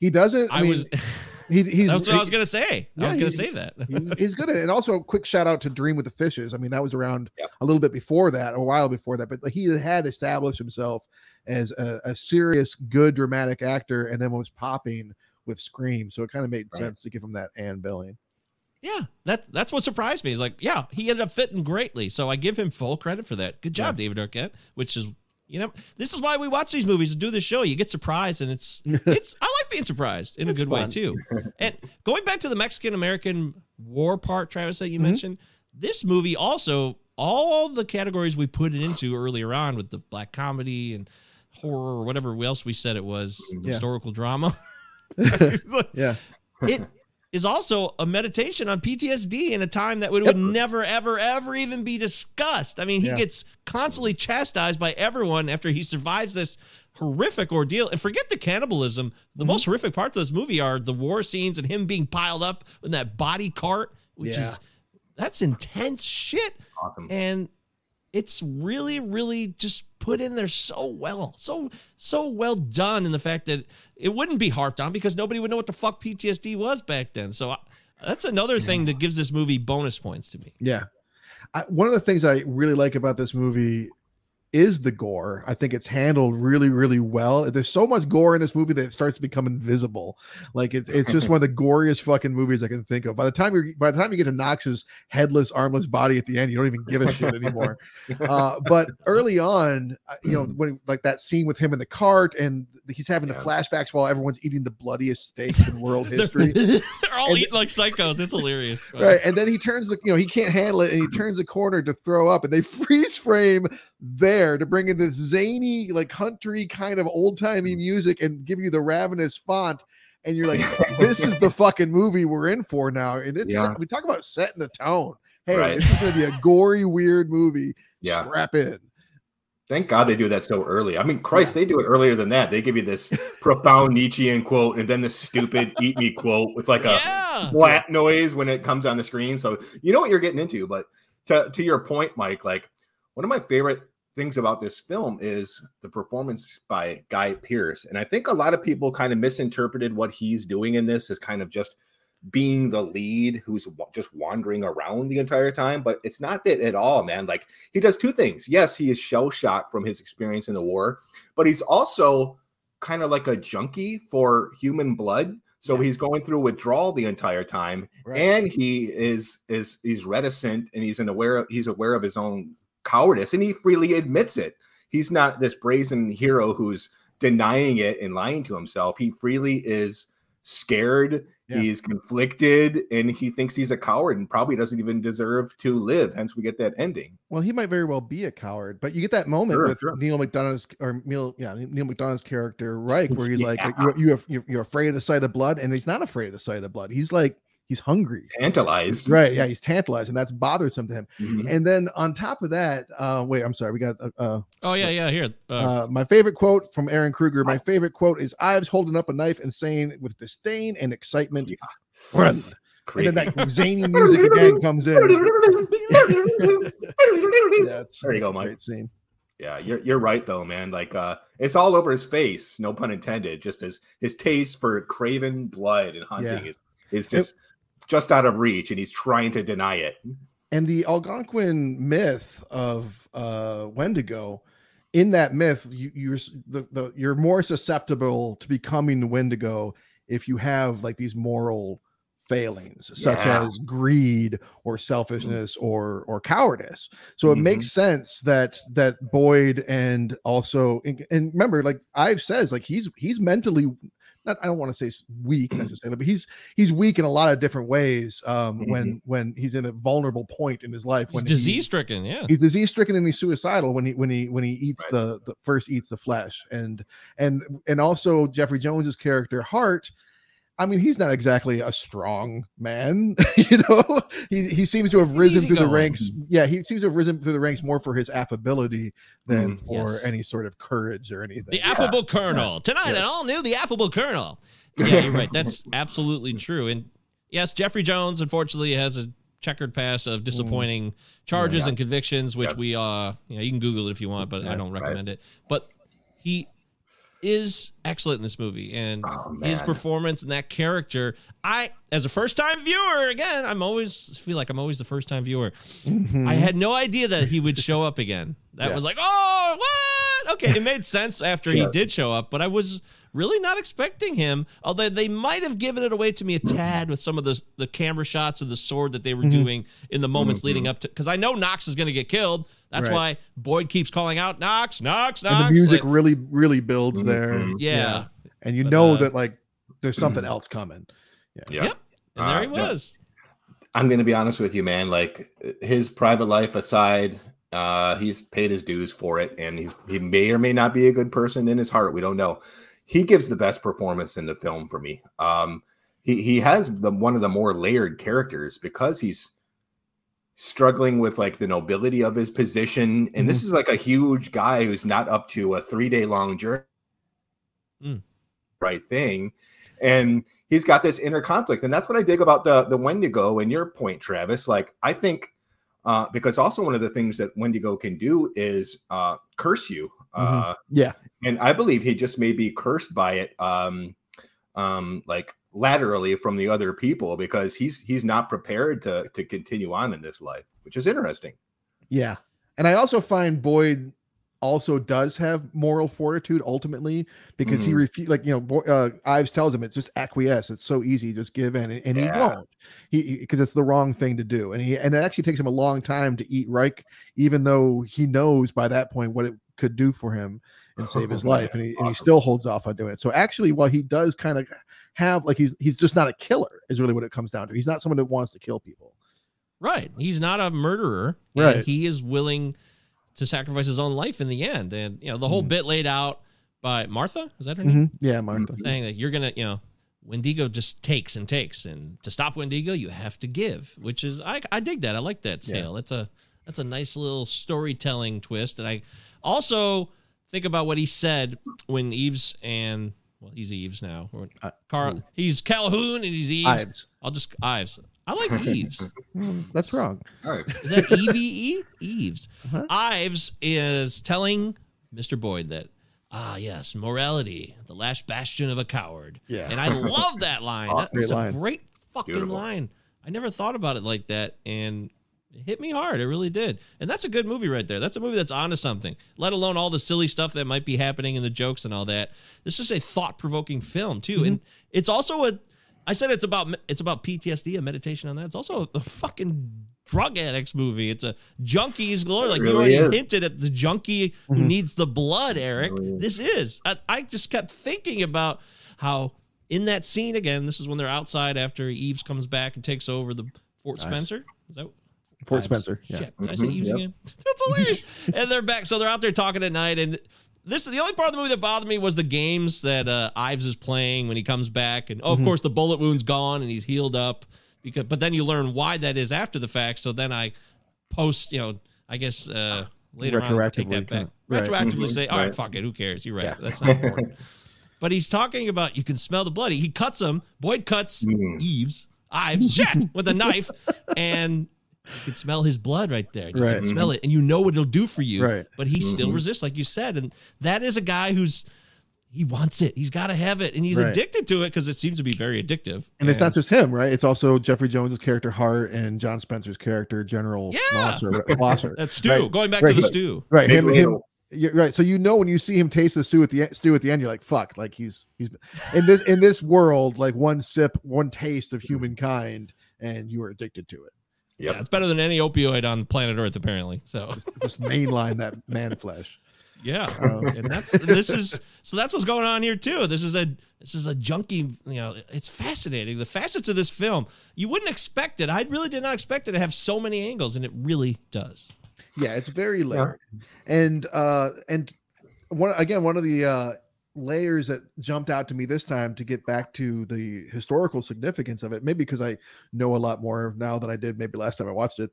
he doesn't. I, I mean, was. (laughs) he, he's That's what he- I was gonna say. I was gonna he- say that. he's, he's good at it. And also, a quick shout out to Dream with the Fishes. I mean, that was around Yep. a little bit before that, a while before that, but he had established himself as a, a serious, good dramatic actor, and then was popping with Scream. So it kind of made Right. sense to give him that Anne billing. Yeah, that that's what surprised me. He's like, yeah, he ended up fitting greatly. So I give him full credit for that. Good job, David Arquette. Which is, you know, this is why we watch these movies and do this show. You get surprised, and it's (laughs) it's. I like being surprised in a good way too. (laughs) And going back to the Mexican American War part, Travis, that you Mhm. mentioned, this movie also all the categories we put it into earlier on with the black comedy and horror or whatever else we said it was, Yeah. historical drama. (laughs) Yeah. it is also a meditation on PTSD in a time that would, would never, ever, ever even be discussed. I mean, he Yeah. gets constantly chastised by everyone after he survives this horrific ordeal. And forget the cannibalism. Mm-hmm. The most horrific parts of this movie are the war scenes and him being piled up in that body cart, which Yeah. is that's intense shit. Awesome. And it's really, really just put in there so well, so so well done in the fact that it wouldn't be harped on because nobody would know what the fuck PTSD was back then. So I, that's another thing that gives this movie bonus points to me. Yeah. I, one of the things I really like about this movie is the gore. I think it's handled really, really well. There's so much gore in this movie that it starts to become invisible. Like it's it's just (laughs) one of the goriest fucking movies I can think of. By the time you by the time you get to Knox's headless, armless body at the end, you don't even give a shit anymore. (laughs) Uh, but early on, uh, you know, when like that scene with him in the cart and he's having the flashbacks while everyone's eating the bloodiest steaks in world (laughs) history. They're all And- eating like psychos. It's hilarious. right and then he turns the you know he can't handle it and he turns the corner to throw up and they freeze frame there to bring in this zany like country kind of old-timey mm. music and give you the ravenous font and you're like (laughs) this is the fucking movie we're in for now and it's Yeah. we talk about setting the tone hey Right. this is going to be a gory weird movie Yeah. strap in Thank God they do that so early. I mean, Christ, they do it earlier than that. They give you this profound (laughs) Nietzschean quote and then this stupid eat me quote with like a Yeah. flat noise when it comes on the screen. So you know what you're getting into. But to, to your point, Mike, like one of my favorite things about this film is the performance by Guy Pearce. And I think a lot of people kind of misinterpreted what he's doing in this as kind of just being the lead who's just wandering around the entire time. But it's not that at all, man. Like he does two things. Yes, he is shell shocked from his experience in the war, but he's also kind of like a junkie for human blood. So he's going through withdrawal the entire time, Right. and he is is he's reticent and he's aware of, he's aware of his own cowardice, and he freely admits it. He's not this brazen hero who's denying it and lying to himself. He freely is scared. Yeah. He's conflicted, and he thinks he's a coward and probably doesn't even deserve to live. Hence, we get that ending. well he might very well be a coward but you get that moment Sure, with sure. Neal McDonough's or Neal yeah Neal McDonough's character reich where he's (laughs) like Yeah. you, you, you're, you're afraid of the sight of the blood and he's not afraid of the sight of the blood he's like he's hungry Tantalized, right yeah he's tantalized and that's bothersome to him Mhm. and then on top of that uh wait i'm sorry we got uh, uh, Oh yeah, yeah. Here, uh, uh my favorite quote from aaron kruger my favorite quote is ives holding up a knife and saying with disdain and excitement Yeah. run and then that zany music again comes in (laughs) yeah, There you go, Mike. Great scene. Yeah, you're you're right though, man. Like uh it's all over his face, no pun intended. Just his his taste for craven blood and hunting Yeah. is, is just just out of reach and he's trying to deny it. and the Algonquin myth of uh Wendigo, in that myth, you, you're the, the you're more susceptible to becoming the Wendigo if you have like these moral failings, such Yeah. as greed or selfishness or or cowardice. So it Mhm. makes sense that that Boyd and also and and remember, like Ives says, like he's he's mentally not I don't want to say weak (clears throat) necessarily, but he's he's weak in a lot of different ways um when when he's in a vulnerable point in his life he's when he- disease stricken. Yeah. he's disease stricken and he's suicidal when he when he when he eats Right. the the first eats the flesh and and and also Jeffrey Jones's character Hart I mean he's not exactly a strong man (laughs) you know he he seems to have risen through the ranks yeah he seems to have risen through the ranks more for his affability than Mhm. for Yes. any sort of courage or anything The affable colonel. Tonight, Yes. and all new, the affable colonel. (laughs) Yeah, you're right. That's absolutely true. And yes, Jeffrey Jones, unfortunately, has a checkered past of disappointing charges Yeah. and convictions, which Yep. we, uh, you know, you can Google it if you want, but I don't right. recommend it. But he is excellent in this movie, and Oh, his performance and that character. I, as a first time viewer, again, I'm always feel like I'm always the first time viewer. Mhm. I had no idea that he would show up again. That Yeah. was like, oh, what? Okay, it made sense after he did show up, but I was really not expecting him. Although they might have given it away to me a tad with some of the the camera shots of the sword that they were Mhm. doing in the moments Mhm. leading up to. Because I know Knox is going to get killed. That's Right. why Boyd keeps calling out Knox, Knox, Knox. and the music like- really really builds there Mhm. Yeah. and you But, know uh, that like there's something else coming yeah Yeah. And there he Uh, yeah. was. I'm gonna be honest with you, man. Like his private life aside, uh, he's paid his dues for it, and he's he may or may not be a good person in his heart. We don't know. He gives the best performance in the film for me. Um, he he has the one of the more layered characters because he's struggling with like the nobility of his position, and this is like a huge guy who's not up to a three day long journey. Mm. Right thing, and he's got this inner conflict, and that's what I dig about the the Wendigo. And your point, Travis, like I think uh, because also one of the things that Wendigo can do is uh, curse you. Uh, yeah and I believe he just may be cursed by it, um, um, like laterally from the other people because he's he's not prepared to to continue on in this life, which is interesting. Yeah. And I also find Boyd also does have moral fortitude ultimately because he Mhm. refu- like you know Boy, uh, Ives tells him it's just acquiesce. It's so easy. Just give in. And, and he won't. He because it's the wrong thing to do. And he and it actually takes him a long time to eat Reich even though he knows by that point what it could do for him and save his (laughs) life. And he, and he still holds off on doing it. So actually while he does kind of have like he's he's just not a killer is really what it comes down to he's not someone that wants to kill people Right. He's not a murderer. Right. He is willing to sacrifice his own life in the end. And, you know, the whole bit laid out by Martha, is that her name? Mhm. yeah Martha Saying that you're going to, you know, Wendigo just takes and takes. And to stop Wendigo, you have to give, which is, I, I dig that. I like that Yeah. tale. That's a, that's a nice little storytelling twist. And I also think about what he said when Eves and, well, he's Eves now. Or Carl, he's Calhoun and he's Eves. Ives. I'll just, Ives. I like (laughs) Eves. That's wrong All right. Is that E V E? (laughs) Eves. Uh-huh. Ives is telling Mr. Boyd that, ah, yes, morality, the last bastion of a coward. Yeah. And I love that line. (laughs) Awesome. That's a Great line. great fucking Beautiful. line. I never thought about it like that. And it hit me hard. It really did. And that's a good movie right there. That's a movie that's onto something, let alone all the silly stuff that might be happening and the jokes and all that. This is a thought provoking film, too. Mm-hmm. And it's also a, I said it's about it's about PTSD, a meditation on that. It's also a fucking drug addicts movie. It's a junkies glory. Like you already is. hinted at the junkie who Mhm. needs the blood, Eric. This is. I, I just kept thinking about how in that scene again. This is when they're outside after Eves comes back and takes over the Fort Nice. Spencer. Is that Fort Ives. Spencer yeah Shit, did I say Mhm, Eves yep. again? (laughs) That's hilarious. and they're back. So they're out there talking at night. And this is the only part of the movie that bothered me was the games that uh, Ives is playing when he comes back. And oh, of Mhm. course, the bullet wound's gone and he's healed up. Because, but then you learn why that is after the fact. So then I post, you know, I guess uh, later on take that Retroactively, back. kinda- right. Retroactively Mhm, say, all right, right. fuck it, who cares? You're right. Yeah. That's not important. (laughs) but he's talking about you can smell the bloody. He cuts him. Boyd cuts Mm. Eves, Ives, shit, with a knife, (laughs) and you can smell his blood right there. You Right. can smell it, and you know what it'll do for you. Right. But he still Mhm. resists, like you said, and that is a guy who's he wants it. He's got to have it, and he's Right. addicted to it because it seems to be very addictive. And it's not just him, right? It's also Jeffrey Jones's character Hart and John Spencer's character General Yeah. Schlosser. (laughs) Schlosser. (laughs) That's stew. Right. Going back Right. to the He- stew. Right, him, him, you're right. So you know when you see him taste the stew at the stew at the end, you're like, "Fuck!" Like he's he's in this in this world, like one sip, one taste of humankind, and you are addicted to it. Yeah, it's better than any opioid on planet Earth, apparently. So Just, just mainline that man flesh. Yeah, (laughs) Um, and that's this is so that's what's going on here too. This is a this is a junkie. You know, it's fascinating. The facets of this film you wouldn't expect it. I really did not expect it to have so many angles, and it really does. Yeah, it's very layered. And uh and one again, one of the uh layers that jumped out to me this time to get back to the historical significance of it, maybe because I know a lot more now than I did maybe last time I watched it.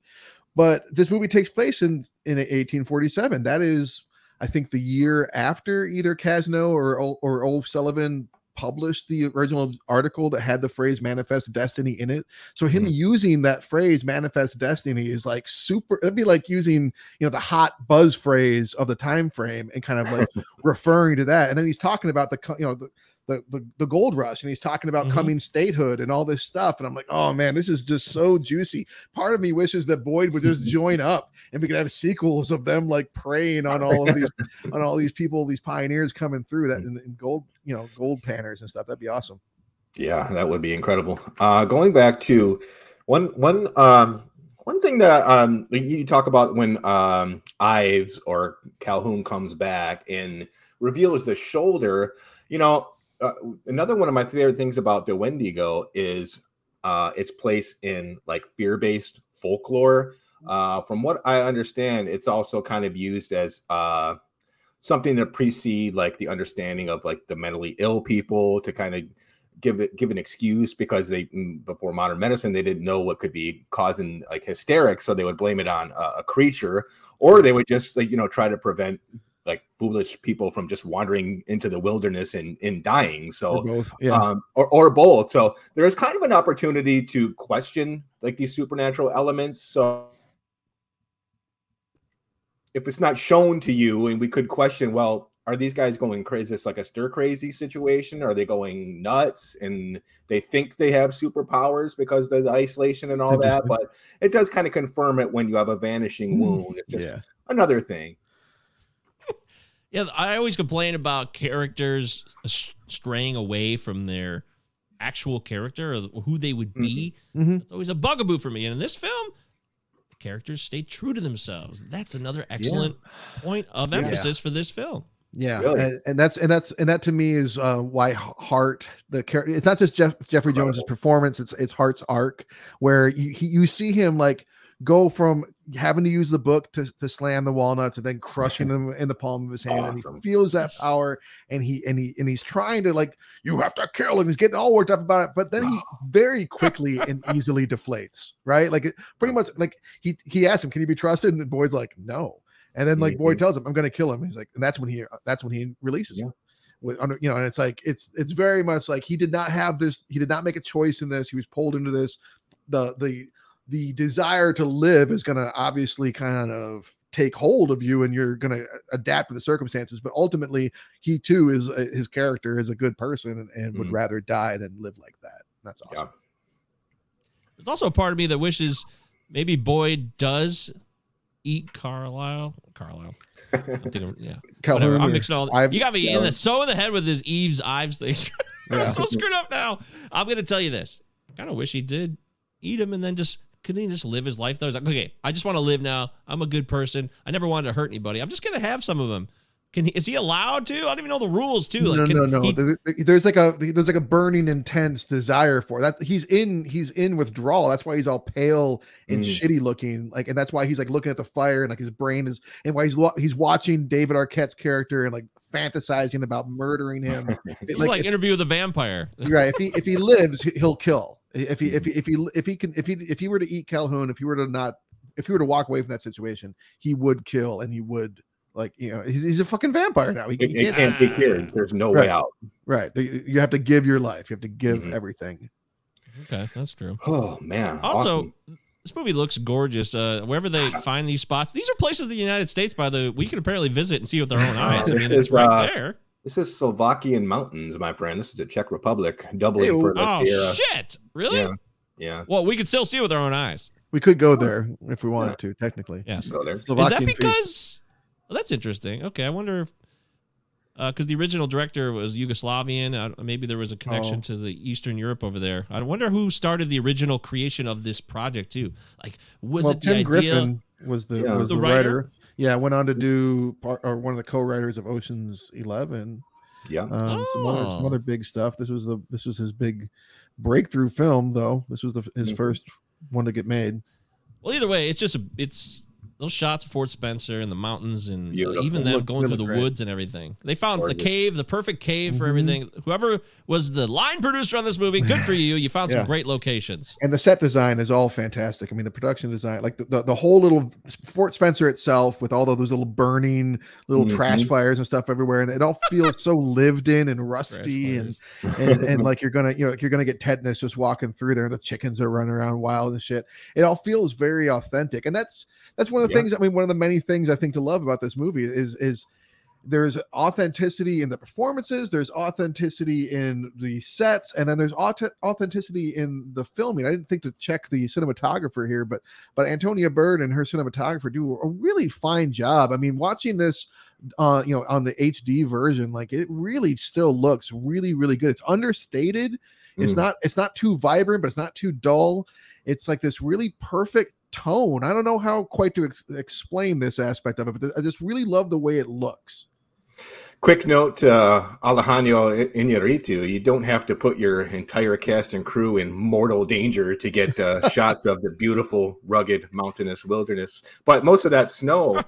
But this movie takes place in in 1847. That is, I think, the year after either Cazneau or or O'Sullivan published the original article that had the phrase manifest destiny in it. So him mm-hmm. using that phrase manifest destiny is like super it'd be like using, you know, the hot buzz phrase of the time frame and kind of like (laughs) referring to that. And then he's talking about the you know the, the, the, the gold rush and he's talking about Mhm. coming statehood and all this stuff and i'm like oh man this is just so juicy part of me wishes that boyd would just (laughs) join up and we could have sequels of them like preying on all of these (laughs) on all these people these pioneers coming through that in, in gold you know gold panners and stuff that'd be awesome Yeah, that would be incredible. Uh, going back to one one um one thing that um you talk about when um Ives or Calhoun comes back and reveals the shoulder, you know, uh, another one of my favorite things about the Wendigo is uh its place in like fear-based folklore. Uh from what I understand, it's also kind of used as uh something to precede like the understanding of like the mentally ill people to kind of give it give an excuse because they mm, before modern medicine they didn't know what could be causing like hysterics so they would blame it on a, a creature or they would just like you know try to prevent like foolish people from just wandering into the wilderness and and dying so or both yeah um, or, or both. So there is kind of an opportunity to question like these supernatural elements. So if it's not shown to you, and we could question, well, are these guys going crazy? It's like a stir crazy situation? Are they going nuts and they think they have superpowers because of the isolation and all that? But it does kind of confirm it when you have a vanishing wound. It's just yeah another thing. Yeah, I always complain about characters straying away from their actual character or who they would be. It's always a bugaboo for me. And in this film, the characters stay true to themselves. That's another excellent point of Yeah. emphasis for this film. Yeah, Really? and, and that's and that's and that to me is uh, why Hart the character. It's not just Jeff Jeffrey Jones's performance; it's it's Hart's arc where you he, you see him like go from having to use the book to, to slam the walnuts and then crushing them in the palm of his hand, and he feels that power, and he and he and he's trying to like you have to kill, and he's getting all worked up about it, but then he (laughs) very quickly and easily deflates, right? Like pretty much like he he asks him, "Can you be trusted?" And Boyd's like, "No." And then like Boyd Mhm. tells him, "I'm going to kill him." He's like, and that's when he that's when he releases Yeah. him. With under you know, and it's like it's it's very much like he did not have this. He did not make a choice in this. He was pulled into this. The the the desire to live is going to obviously kind of take hold of you, and you're going to adapt to the circumstances. But ultimately, he too is a, his character is a good person and, and would Mhm. rather die than live like that. That's Yeah. awesome. There's also a part of me that wishes maybe Boyd does eat Carlyle. Carlyle. I'm thinking, yeah. (laughs) Calhoun I'm mixing all. Ives- you got me in the so in the head with his Eves Ives thing. (laughs) Yeah. I'm so screwed up now. I'm gonna tell you this. I kind of wish he did eat him and then just couldn't he just live his life though? He's like, okay, I just want to live now. I'm a good person. I never wanted to hurt anybody. I'm just gonna have some of them. Can he? Is he allowed to? I don't even know the rules too. Like, no, can no, no. he- there's like a there's like a burning, intense desire for that. He's in he's in withdrawal. That's why he's all pale and Mm. shitty looking. Like, and that's why he's like looking at the fire and like his brain is, and why he's he's watching David Arquette's character and like fantasizing about murdering him. (laughs) it's he's like, interview with a vampire. right. If he if he lives, he'll kill. If he if he if he if he can if he if he were to eat Calhoun, if he were to not if he were to walk away from that situation, he would kill and he would like you know he's, he's a fucking vampire now. He, It, he can't- can't be cured. There's no Right. way out. Right. You you have to give your life. You have to give Mhm. everything. Okay, that's true. (sighs) Oh man. Also, awesome. this movie looks gorgeous. Uh, wherever they (sighs) find these spots, these are places in the United States. By the we can apparently visit and see with our own (laughs) eyes. I mean, This it's right uh, there. This is Slovakian mountains, my friend. This is the Czech Republic, doubling Ew. for the Oh Sierra. shit! Really? Yeah. Yeah. Well, we could still see with our own eyes. We could go there if we wanted to, technically. Yes. Go there. Is that Slovakian priest. because? Well, that's interesting. Okay, I wonder if because the original director was Yugoslavian. Uh, maybe there was a connection Oh. to the Eastern Europe over there. I wonder who started the original creation of this project too. Like, was well, it the Tim idea? Griffin was the Yeah. was The the, writer? writer. Yeah, went on to do part or one of the co-writers of Ocean's Eleven. Yeah. Um, some other some Oh. other big stuff. This was the this was his big breakthrough film, though. This was the his Mhm. first one to get made. Well, either way, it's just a, it's those shots of Fort Spencer and the mountains and uh, even them Look- going through the great. woods and everything. They found Gorgeous. the cave, the perfect cave for Mhm. everything. Whoever was the line producer on this movie, good for you. You found some great locations. And the set design is all fantastic. I mean, the production design, like the, the, the whole little Fort Spencer itself, with all of those little burning little trash Mhm. fires and stuff everywhere, and it all feels so lived in and rusty, and, and and like you're gonna you know like you're gonna get tetanus just walking through there. The chickens are running around wild and shit. It all feels very authentic, and that's that's one of the Yeah. things. I mean, one of the many things I think to love about this movie is is there's authenticity in the performances there's authenticity in the sets and then there's aut- authenticity in the filming i didn't think to check the cinematographer here but but antonia bird and her cinematographer do a really fine job i mean watching this uh you know on the hd version like it really still looks really really good it's understated it's Mm. not it's not too vibrant but it's not too dull it's like this really perfect tone i don't know how quite to ex- explain this aspect of it but i just really love the way it looks Quick note, uh, Alejandro Iñárritu, you don't have to put your entire cast and crew in mortal danger to get uh, (laughs) shots of the beautiful, rugged, mountainous wilderness. But most of that snow,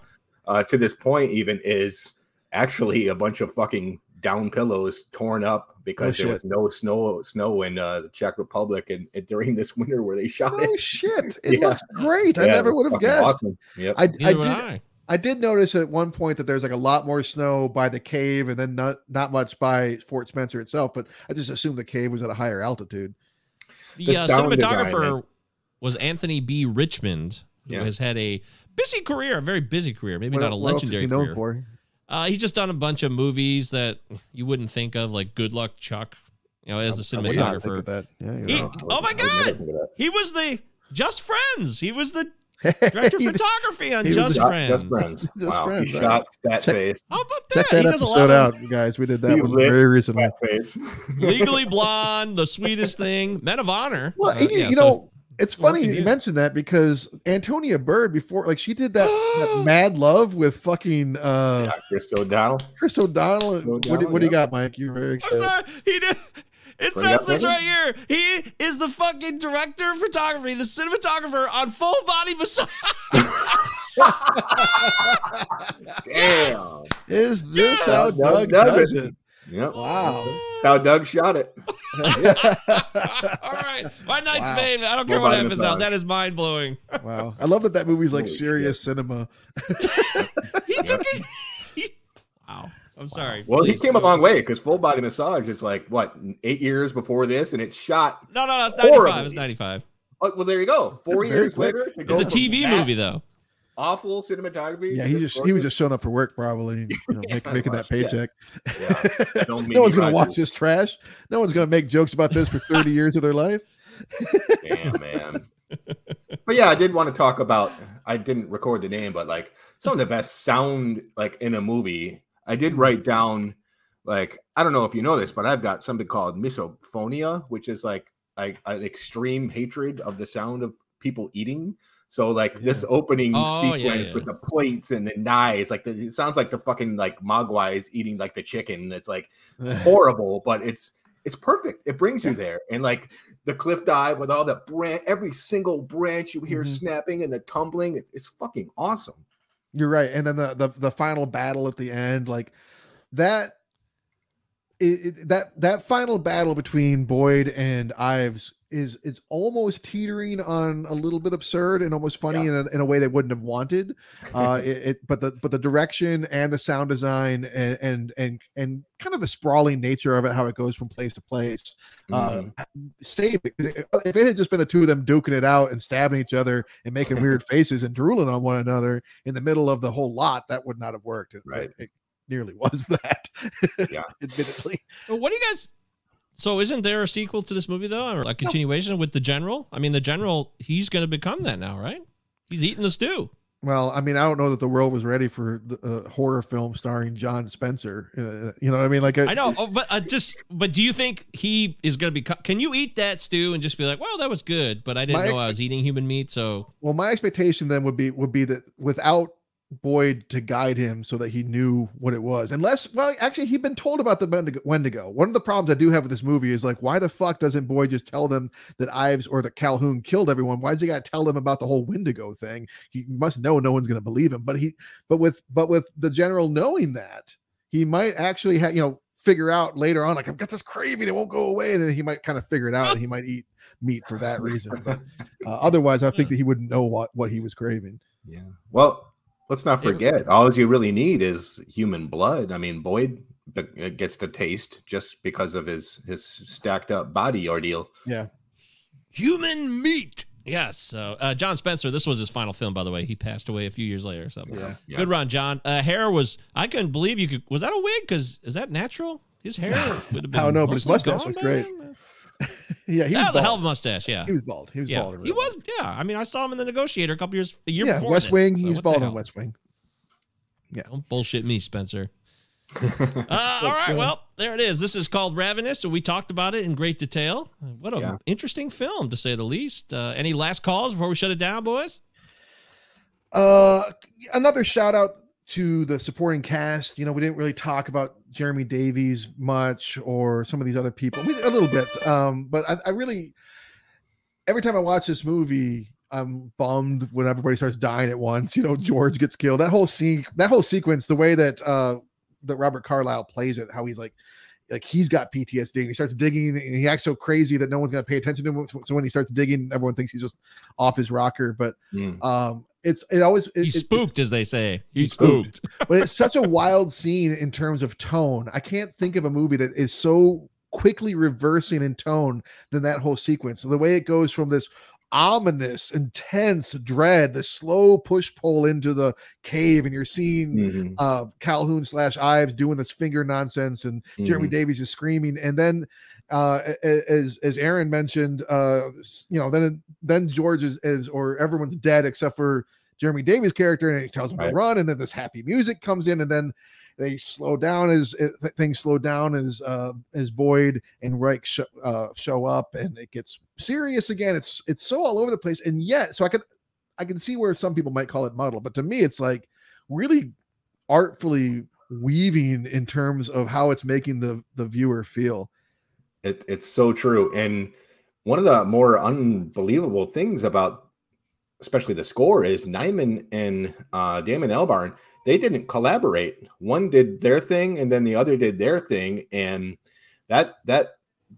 uh, to this point, even is actually a bunch of fucking down pillows torn up because Oh, there was no snow snow in uh, the Czech Republic and, and during this (laughs) winter where they shot oh it. shit (laughs) it Yeah. looks great i never would have guessed awesome. Yep. I, I did I. I did notice at one point that there's like a lot more snow by the cave and then not not much by Fort Spencer itself, but I just assumed the cave was at a higher altitude. The, The uh, sound design, cinematographer was Anthony B. Richmond, who Yeah. has had a busy career, a very busy career, maybe What, not a what else is legendary he known career. For? Uh, he's just done a bunch of movies that you wouldn't think of, like Good Luck Chuck, you know, as the I would not think cinematographer. of that. Yeah, you're He, right. oh my I would never God, think of that. he was the Just Friends. He was the (laughs) director of photography on he was Just Shot- Friends. Just friends. Just wow. Friends, he all shot Fat Check- Face. How about Check that? that he does a lot episode of out, guys. We did that He one lit very recently. Fat Face. (laughs) (laughs) Legally Blonde, The Sweetest Thing, Men of Honor. Well, Uh, you, yeah, you so- know, it's funny he you mentioned that because Antonia Bird before, like, she did that, that (gasps) Mad Love with fucking uh yeah, Chris O'Donnell. Chris O'Donnell. What, do- O'Donnell, what do you got, Mike? You're very I'm excited. sorry. He did. It Bring says this right here. He is the fucking director of photography, the cinematographer on Full Body Massage. (laughs) Damn. Is this Yes! how Doug Doug does does it. it? Yep. Wow. That's how Doug shot it. (laughs) (laughs) All right. My night's Wow. made. I don't care Full what happens out. That is mind blowing. Wow. I love that that movie's like Holy serious cinema. (laughs) He took it. wow. I'm sorry. Well, he came a long way because full body massage is like what eight years before this, and it's shot. No, no, no. It's 95. Horrible. It's 95. Oh, well, there you go. Four That's years later, It's a TV that movie, though. Awful cinematography. Yeah, he just he was just showing up for work probably, you know, (laughs) make, making that paycheck. Yeah. Don't (laughs) no one's gonna watch this trash. No one's gonna make jokes about this for 30 years of their life. Damn, man. (laughs) but yeah, I did want to talk about. I didn't record the name, but like some of the best sound like in a movie. I did mm-hmm. write down like I don't know if you know this, but I've got something called misophonia, which is like like an extreme hatred of the sound of people eating. So like this opening Oh, sequence yeah. with the plates and the knives, like the, it sounds like the fucking like mogwais eating like the chicken. It's like (laughs) horrible, but it's it's perfect. It brings you there. And like the cliff dive with all the branch, every single branch you hear Mhm. snapping and the tumbling, it- it's fucking awesome. You're right. And then the the, the final battle at the end, like that it, it- that that final battle between Boyd and Ives is is almost teetering on a little bit absurd and almost funny in, a, in a way they wouldn't have wanted. (laughs) Uh, it, it but the but the direction and the sound design and and and and kind of the sprawling nature of it, how it goes from place to place, uh, Mhm. save it. If it had just been the two of them duking it out and stabbing each other and making weird (laughs) faces and drooling on one another in the middle of the whole lot, that would not have worked. It, Right. it nearly (laughs) was that. Yeah. (laughs) admittedly. But what do you guys? So isn't there a sequel to this movie though, or a continuation with the general? I mean, the general he's going to become that now, right? He's eating the stew. Well, I mean, I don't know that the world was ready for the uh, horror film starring John Spencer. Uh, you know what I mean? Like, I know, oh, but uh, just but do you think he is going to be? Can you eat that stew and just be like, well, that was good, but I didn't My know I was eating human meat, so Well, my expectation then would be would be that without Boyd to guide him so that he knew what it was. Unless, well, actually, he'd been told about the Wendigo. One of the problems I do have with this movie is like, why the fuck doesn't Boyd just tell them that Ives or that Calhoun killed everyone? Why does he got to tell them about the whole Wendigo thing? He must know no one's going to believe him. But he, but with, but with the general knowing that, he might actually have, you know, figure out later on, like, I've got this craving, it won't go away, and then he might kind of figure it out, and he might eat meat for that reason. But uh, otherwise, I think that he wouldn't know what what he was craving. Yeah. Well, let's not forget, all you really need is human blood. I mean, Boyd gets the taste just because of his his stacked up body ordeal. Yeah. human meat. Yes. So uh, John Spencer, this was his final film, by the way. He passed away a few years later. So Yeah. Yeah. good run, John. Uh, hair was I couldn't believe you could. Was that a wig? Because is that natural? His hair (laughs) would have been. I don't know, but his mustache was great. then? (laughs) Yeah, he was Yeah, the hell of a mustache. Yeah. He was bald. He was yeah, bald. he was. Yeah, I mean, I saw him in the Negotiator a couple years, a year Yeah, before. West. Wing. So he was bald on? West Wing. Yeah. Don't bullshit me, Spencer. (laughs) uh, all right, well, there it is. This is called Ravenous, and we talked about it in great detail. What an Yeah. interesting film, to say the least. Uh, any last calls before we shut it down, boys? Uh, another shout out to the supporting cast. You know, we didn't really talk about Jeremy Davies much or some of these other people. A little bit, um, but I, I really every time I watch this movie, I'm bummed when everybody starts dying at once. You know, George gets killed. That whole scene, that whole sequence, the way that uh that Robert Carlyle plays it, how he's like like he's got PTSD and he starts digging and he acts so crazy that no one's gonna pay attention to him. So when he starts digging, everyone thinks he's just off his rocker. But Mm. um it's it always it, He's it- spooked, as they say. He's spooked. spooked. (laughs) but it's such a wild scene in terms of tone. I can't think of a movie that is so quickly reversing in tone than that whole sequence. So the way it goes from this ominous, intense dread, the slow push pull into the cave, and you're seeing Mhm. uh Calhoun slash Ives doing this finger nonsense, and Jeremy Mhm. Davies is screaming, and then uh as as Aaron mentioned, uh you know, then then George is, is or everyone's dead except for Jeremy Davies' character, and he tells him Right. to run, and then this happy music comes in, and then they slow down as th- things slow down as uh as Boyd and Reich sh- uh, show up, and it gets serious again. It's it's so all over the place, and yet so I could I can see where some people might call it muddle, but to me, it's like really artfully weaving in terms of how it's making the the viewer feel. It, it's so true. And one of the more unbelievable things about, especially the score, is Nyman and uh, Damon Albarn. They didn't collaborate. One did their thing, and then the other did their thing, and that that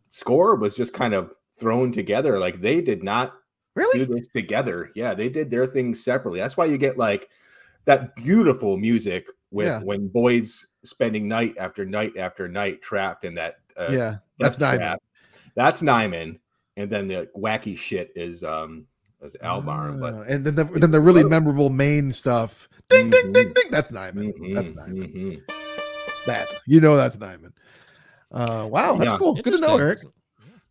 score was just kind of thrown together. Like they did not Really? do this together. Yeah, they did their things separately. That's why you get like that beautiful music with Yeah. when Boyd's spending night after night after night trapped in that uh, yeah, that's death Nyman. trap. That's Nyman, and then the wacky shit is um is Albarn. But Ah, and then the then the really memorable main stuff. Ding ding ding ding. That's Nyman. Mhm, That's Nyman. mhm. That you know that's Nyman. Uh, wow, that's Yeah. cool. Good to know, Eric.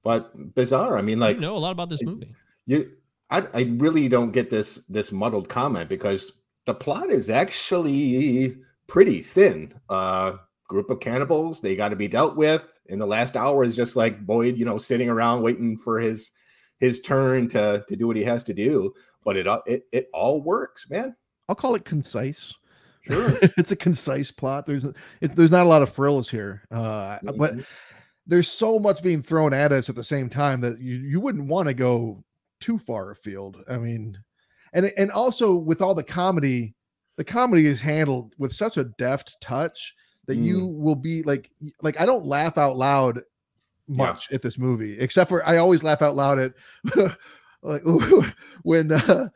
But bizarre. I mean, like, You like know a lot about this movie. you, I, I really don't get this this muddled comment because the plot is actually pretty thin. Uh, group of cannibals they got to be dealt with, and the last hour is just like Boyd, you know, sitting around waiting for his his turn to to do what he has to do. But it all- it it all works, man. I'll call it concise. Sure. (laughs) it's a concise plot. There's it, there's not a lot of frills here, uh, but Mhm. there's so much being thrown at us at the same time that you, you wouldn't want to go too far afield. I mean, and and also with all the comedy, the comedy is handled with such a deft touch that you will be like like I don't laugh out loud much at this movie, except for I always laugh out loud at (laughs) like (laughs) when uh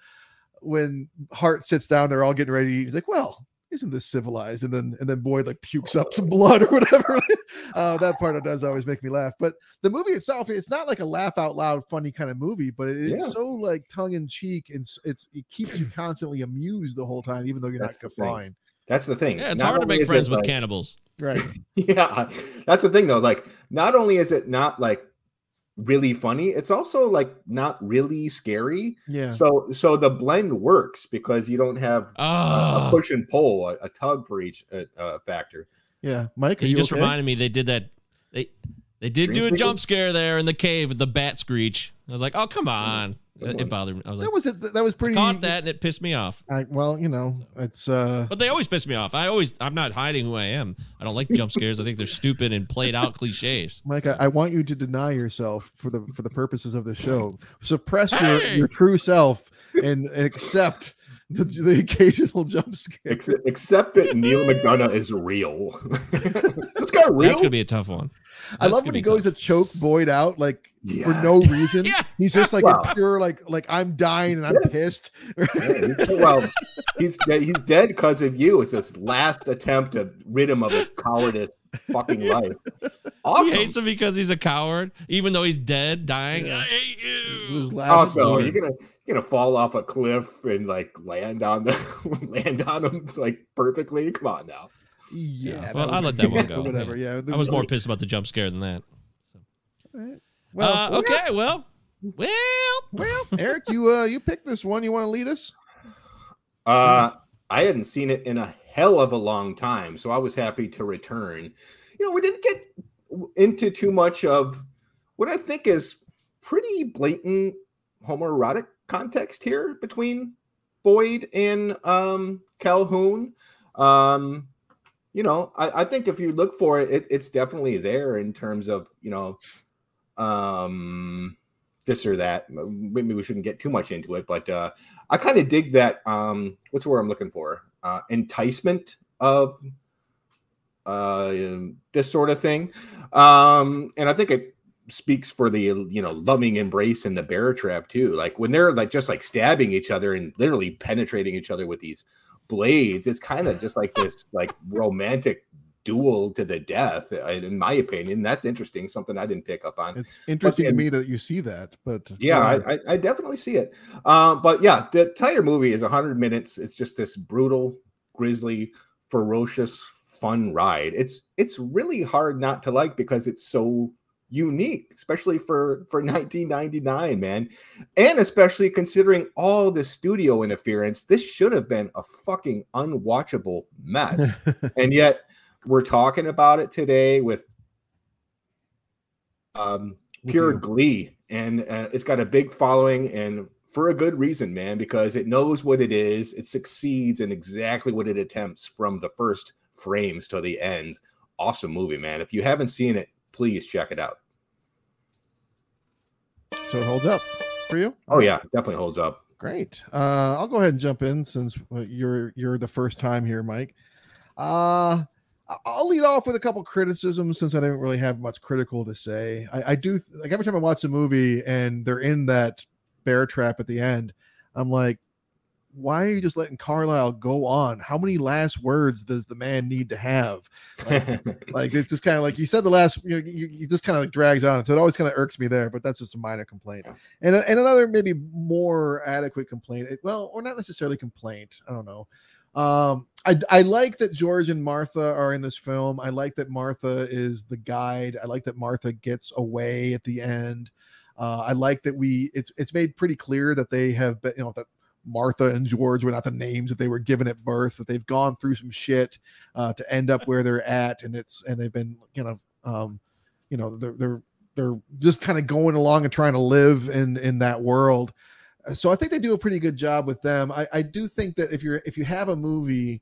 when Hart sits down, they're all getting ready. He's like, "Well, isn't this civilized?" And then and then Boyd like pukes up some blood or whatever. (laughs) uh, that part does always make me laugh. But the movie itself, it's not like a laugh out loud, funny kind of movie, but it is Yeah. so like tongue in cheek and it's it keeps you constantly amused the whole time, even though you're That's not thing. Guffawing. That's the thing. Yeah, it's Not hard to make friends with like- cannibals. Right. (laughs) Yeah, that's the thing though. Like, not only is it not like really funny, it's also like not really scary. Yeah. So, so the blend works because you don't have a- a, Oh, push and pull, a, a tug for each uh, uh, factor. Yeah. Mike, are you, you, just okay? reminded me they did that. They they did Dream do a jump scare there in the cave with the bat screech. I was like, oh come on, Good it, it bothered me. I was like, that was it. That was pretty. caught that and it pissed me off. I, well, you know, it's uh But they always piss me off. I always, I'm not hiding who I am. I don't like jump scares. I think they're stupid and played out cliches. Mike, I, I want you to deny yourself for the for the purposes of the show. Suppress your, your true self and, and accept the, the occasional jump scare. Except, except that Neal McDonough is real. (laughs) this guy real. That's gonna be a tough one. I love when he goes tough. to choke Boyd out like for no reason. (laughs) Yeah. He's just like Wow. a pure like like I'm dying and I'm Yes. pissed. Yeah, he's- (laughs) well, he's dead. He's dead because of you. It's his last attempt to rid him of his cowardice fucking life. awesome. He hates him because he's a coward, even though he's dead, dying. I hate you. Also, you're gonna you're gonna fall off a cliff and like land on the (laughs) land on him like perfectly. Come on now. Yeah. Well, that I was- let that one go. Whatever. Yeah. this I was is- more pissed about the jump scare than that. So. Well, uh, okay, well, well, well, (laughs) Eric, you uh, you picked this one. You want to lead us? Uh, I hadn't seen it in a hell of a long time, so I was happy to return. You know, we didn't get into too much of what I think is pretty blatant homoerotic context here between Boyd and um, Calhoun. Um, you know, I, I think if you look for it, it, it's definitely there in terms of you know, um, this or that. Maybe we shouldn't get too much into it, but uh, I kind of dig that. Um, what's the word I'm looking for? Uh, enticement of uh, this sort of thing, um, and I think it speaks for the you know loving embrace and the bear trap too. Like when they're like just like stabbing each other and literally penetrating each other with these blades, it's kind of just like (laughs) this like romantic duel to the death. uh, In my opinion, that's interesting. Something I didn't pick up on. It's interesting to me that you see that, but Yeah, I, I, I definitely see it. Uh, but yeah, the entire movie is 100 minutes. It's just this brutal, grisly, ferocious, fun ride. It's it's really hard not to like because it's so unique, especially for for (laughs) 1999, man, and especially considering all the studio interference. This should have been a fucking unwatchable mess, (laughs) and yet we're talking about it today with um pure glee. And uh, it's got a big following and for a good reason man because it knows what it is. It succeeds in exactly what it attempts from the first frames to the end. Awesome movie man. If you haven't seen it please check it out so it holds up for you. oh yeah definitely holds up Great. Uh, I'll go ahead and jump in since uh, you're you're the first time here, Mike. Uh, I'll lead off with a couple criticisms since I didn't really have much critical to say. I, I do like every time I watch the movie and they're in that bear trap at the end, I'm like, why are you just letting Carlyle go on? How many last words does the man need to have? Like, (laughs) like it's just kind of like you said the last you know you, you just kind of like drags on so it always kind of irks me there but that's just a minor complaint. And, and another maybe more adequate complaint well or not necessarily complaint i don't know. Um I, I like that george and martha are in this film. I like that martha is the guide. I like that martha gets away at the end. Uh, I like that we it's it's made pretty clear that they have been you know that Martha and George were not the names that they were given at birth, that they've gone through some shit uh, to end up where they're at, and it's and they've been kind of um, you know they're they're they're just kind of going along and trying to live in in that world. So I think they do a pretty good job with them. I, I do think that if you're if you have a movie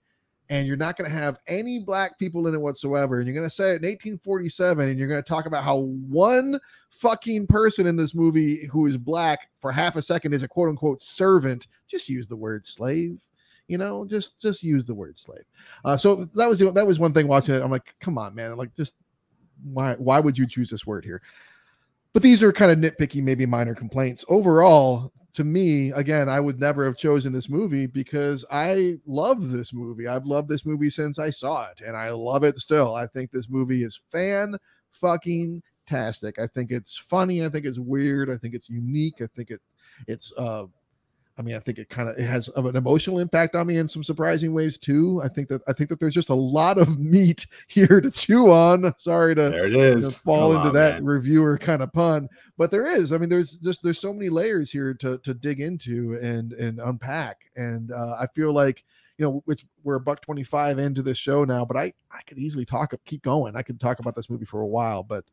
and you're not going to have any black people in it whatsoever, and you're going to say it in 1847, and you're going to talk about how one fucking person in this movie who is black for half a second is a quote unquote servant, just use the word slave. You know, just just use the word slave. Uh, so that was that was one thing watching it. I'm like, come on, man! Like, just why why would you choose this word here? But these are kind of nitpicky, maybe minor complaints. Overall, to me, again, I would never have chosen this movie because I love this movie. I've loved this movie since I saw it, and I love it still. I think this movie is fan fucking tastic. I think it's funny. I think it's weird. I think it's unique. I think it it's uh I mean, I think it kind of it has an emotional impact on me in some surprising ways too. I think that I think that there's just a lot of meat (laughs) here to chew on. Sorry to, There it is. fall Come into on, that man. reviewer kind of pun, but there is. I mean, there's just there's so many layers here to to dig into and and unpack. And uh, I feel like you know it's we're a buck 25 into this show now, but I I could easily talk keep going. I could talk about this movie for a while, but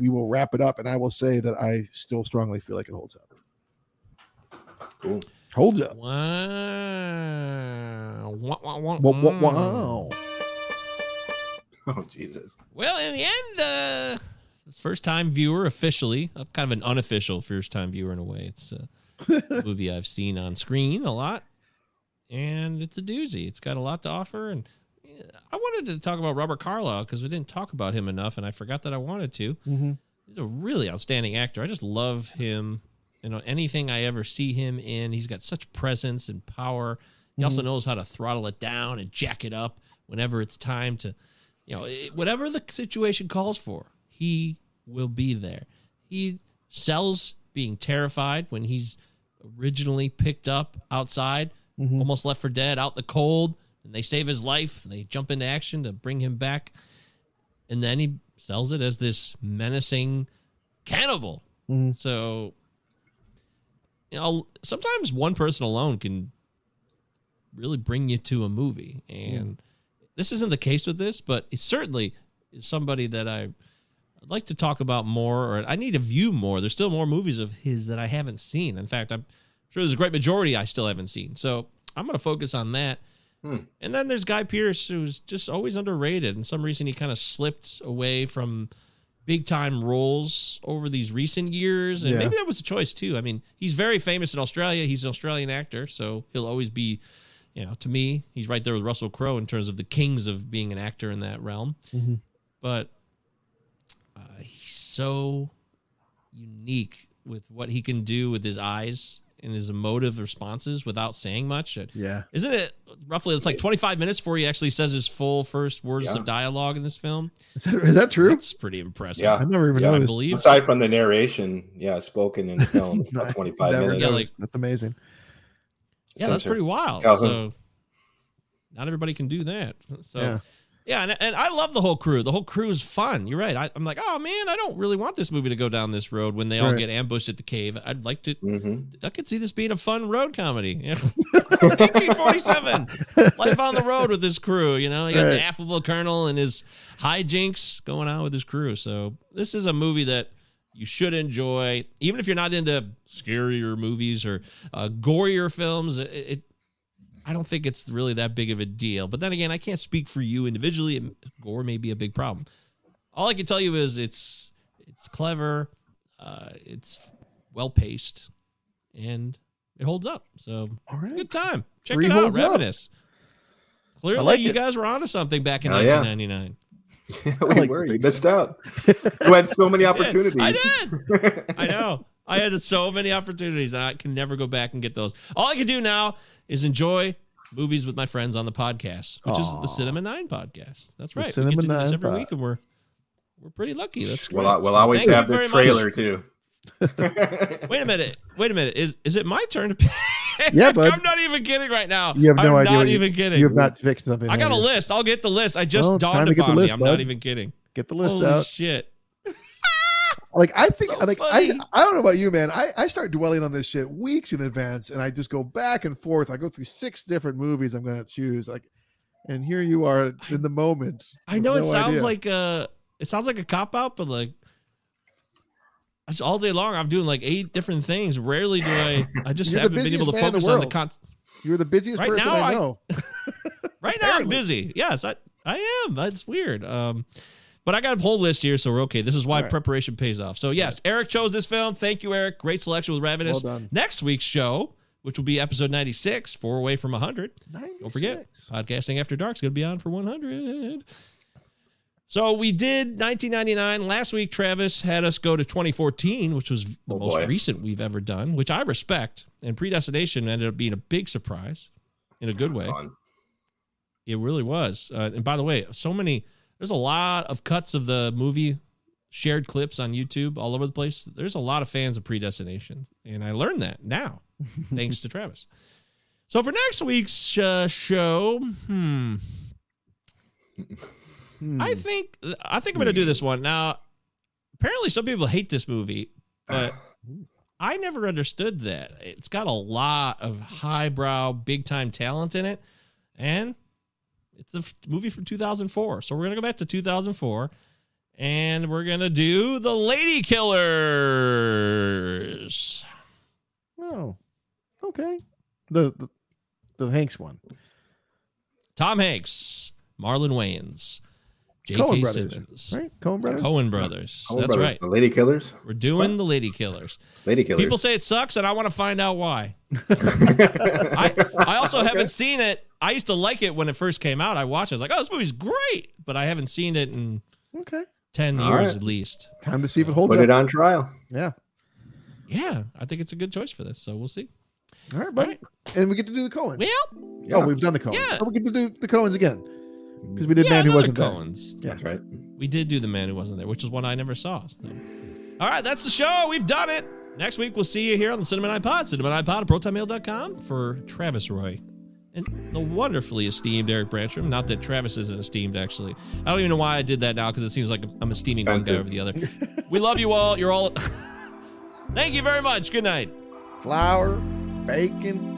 we will wrap it up. And I will say that I still strongly feel like it holds up. Cool. Holds up. Wow. Wah, wah, wah, Wow, wow, mm. wow. Oh Jesus. Well, in the end, uh, first time viewer officially, uh, kind of an unofficial first time viewer in a way. It's a (laughs) movie I've seen on screen a lot, and it's a doozy. It's got a lot to offer, and I wanted to talk about Robert Carlyle because we didn't talk about him enough, and I forgot that I wanted to. Mm-hmm. He's a really outstanding actor. I just love him. You know, anything I ever see him in, he's got such presence and power. He also Mhm. knows how to throttle it down and jack it up whenever it's time to, you know, it- whatever the situation calls for. he will be there. He sells being terrified when he's originally picked up outside, Mhm. almost left for dead, out in the cold, and they save his life. They jump into action to bring him back, and then he sells it as this menacing cannibal. Mhm. So, you know, sometimes one person alone can really bring you to a movie, and this isn't the case with this, but it certainly is somebody that I. I'd like to talk about more, or I need to view more. There's still more movies of his that I haven't seen. In fact, I'm sure there's a great majority I still haven't seen. So I'm going to focus on that. Hmm. And then there's Guy Pearce, who's just always underrated. And some reason he kind of slipped away from big time roles over these recent years. And Yeah. maybe that was a choice too. I mean, he's very famous in Australia. He's an Australian actor, so he'll always be, you know, to me, he's right there with Russell Crowe in terms of the kings of being an actor in that realm. Mhm. But uh, he's so unique with what he can do with his eyes and his emotive responses without saying much. Yeah. Isn't it roughly? It's like 25 minutes before he actually says his full first words Yeah. of dialogue in this film. Is that, is that true? It's pretty impressive. Yeah. I never even Yeah, I I believe. Aside from the narration, yeah, spoken in the film, (laughs) No, about 25 minutes. Yeah, noticed. That's amazing. Yeah, that's pretty wild. Colqhoun. So not everybody can do that. So Yeah. Yeah, and, and I love the whole crew. The whole crew is fun. You're right. I, I'm like, oh man, I don't really want this movie to go down this road when they all Right. get ambushed at the cave. I'd like to. Mhm. I could see this being a fun road comedy. (laughs) Yeah. 1847, life on the road with this crew. You know, you got Right. the affable colonel and his hijinks going on with his crew. So this is a movie that you should enjoy, even if you're not into scarier movies or uh, gorier films. It, it, I don't think it's really that big of a deal. But then again, I can't speak for you individually. and Gore may be a big problem. All I can tell you is it's it's clever, uh, it's well paced, and it holds up. So All right. good time. Check Three it out, holds up. Ravenous. Clearly, like you it. guys were onto something back in Oh, yeah. 1999. (laughs) we like were. the You missed out. You had so many (laughs) I did. opportunities. I did. (laughs) I know. I had so many opportunities, and I can never go back and get those. All I can do now is enjoy movies with my friends on the podcast, which is the Cinema Nine podcast. That's The right. we get to do this every pod. week, and we're we're pretty lucky. That's great. We'll, we'll So always thank have the very much. trailer too. (laughs) Wait a minute. Wait a minute. Is is it my turn to pick? Yeah, (laughs) bud. I'm not even kidding right now. You have no I'm idea. Not what you- even kidding. You have not fixed something. I got a list. I'll get the list. I just oh, Well, dawned to get the upon me. list, I'm bud. not even kidding. Get the list Holy out. shit. Like I think, So like funny. I, I don't know about you, man. I, I start dwelling on this shit weeks in advance, and I just go back and forth. I go through six different movies I'm going to choose. Like, and here you are in the moment. I know it sounds idea. like uh it sounds like a cop out, but like it's all day long I'm doing like eight different things. Rarely do I I just haven't been able to man the focus on the con you're the busiest Right person now, I I- know. (laughs) right now I'm busy. Yes, I I am. That's weird. Um but I got a whole list here, so we're okay. This is why right. preparation pays off. So yes, Eric chose this film. Thank you, Eric. Great selection with Ravenous. Well done. Next week's show, which will be episode 96, four away from 100. Don't forget, Podcasting After Dark is going to be on for 100. So we did 1999. Last week, Travis had us go to 2014, which was the Oh, most boy. recent we've ever done, which I respect. And Predestination ended up being a big surprise in a good way. Fun. It really was. Uh, and by the way, so many, there's a lot of cuts of the movie, shared clips on YouTube all over the place. There's a lot of fans of Predestination. And I learned that now, (laughs) thanks to Travis. So for next week's uh, show, hmm, Hmm. I think I think I'm going to do this one. Now, apparently some people hate this movie, but I never understood that. It's got a lot of highbrow, big time talent in it, and it's a f- movie from 2004. So we're gonna go back to 2004, and we're gonna do the Lady Killers. Oh, okay. The, the the Hanks one. Tom Hanks, Marlon Wayans, J.K. Coen brothers, Simmons, right? Coen brothers. Coen brothers. Coen That's Brothers, right. The Lady Killers. We're doing the Lady Killers. Lady Killers. People say it sucks, and I want to find out why. (laughs) I, I also Okay. haven't seen it. I used to like it when it first came out. I watched it. I was like, oh, this movie's great. But I haven't seen it in Okay. 10 All years right. at least. Time to see if it holds Put up. it on trial. Yeah. Yeah, I think it's a good choice for this. So we'll see. All right, buddy. All And we get to do the Coen. Well, Yeah. Oh, we've done the Coen. Yeah. Oh, we get to do the Coens again. Because we did yeah, man who wasn't there. Coen's. Yeah. That's right. We did do the man who wasn't there, which is one I never saw. So. All right, that's the show. We've done it. Next week, we'll see you here on the Cinnamon iPod, Cinnamon iPod at ProtonMail.com for Travis Roy and the wonderfully esteemed Eric Branstrom. Not that Travis isn't esteemed, actually. I don't even know why I did that now because it seems like I'm esteeming one guy over the other. we love you all. You're all. (laughs) Thank you very much. Good night. Flour, bacon,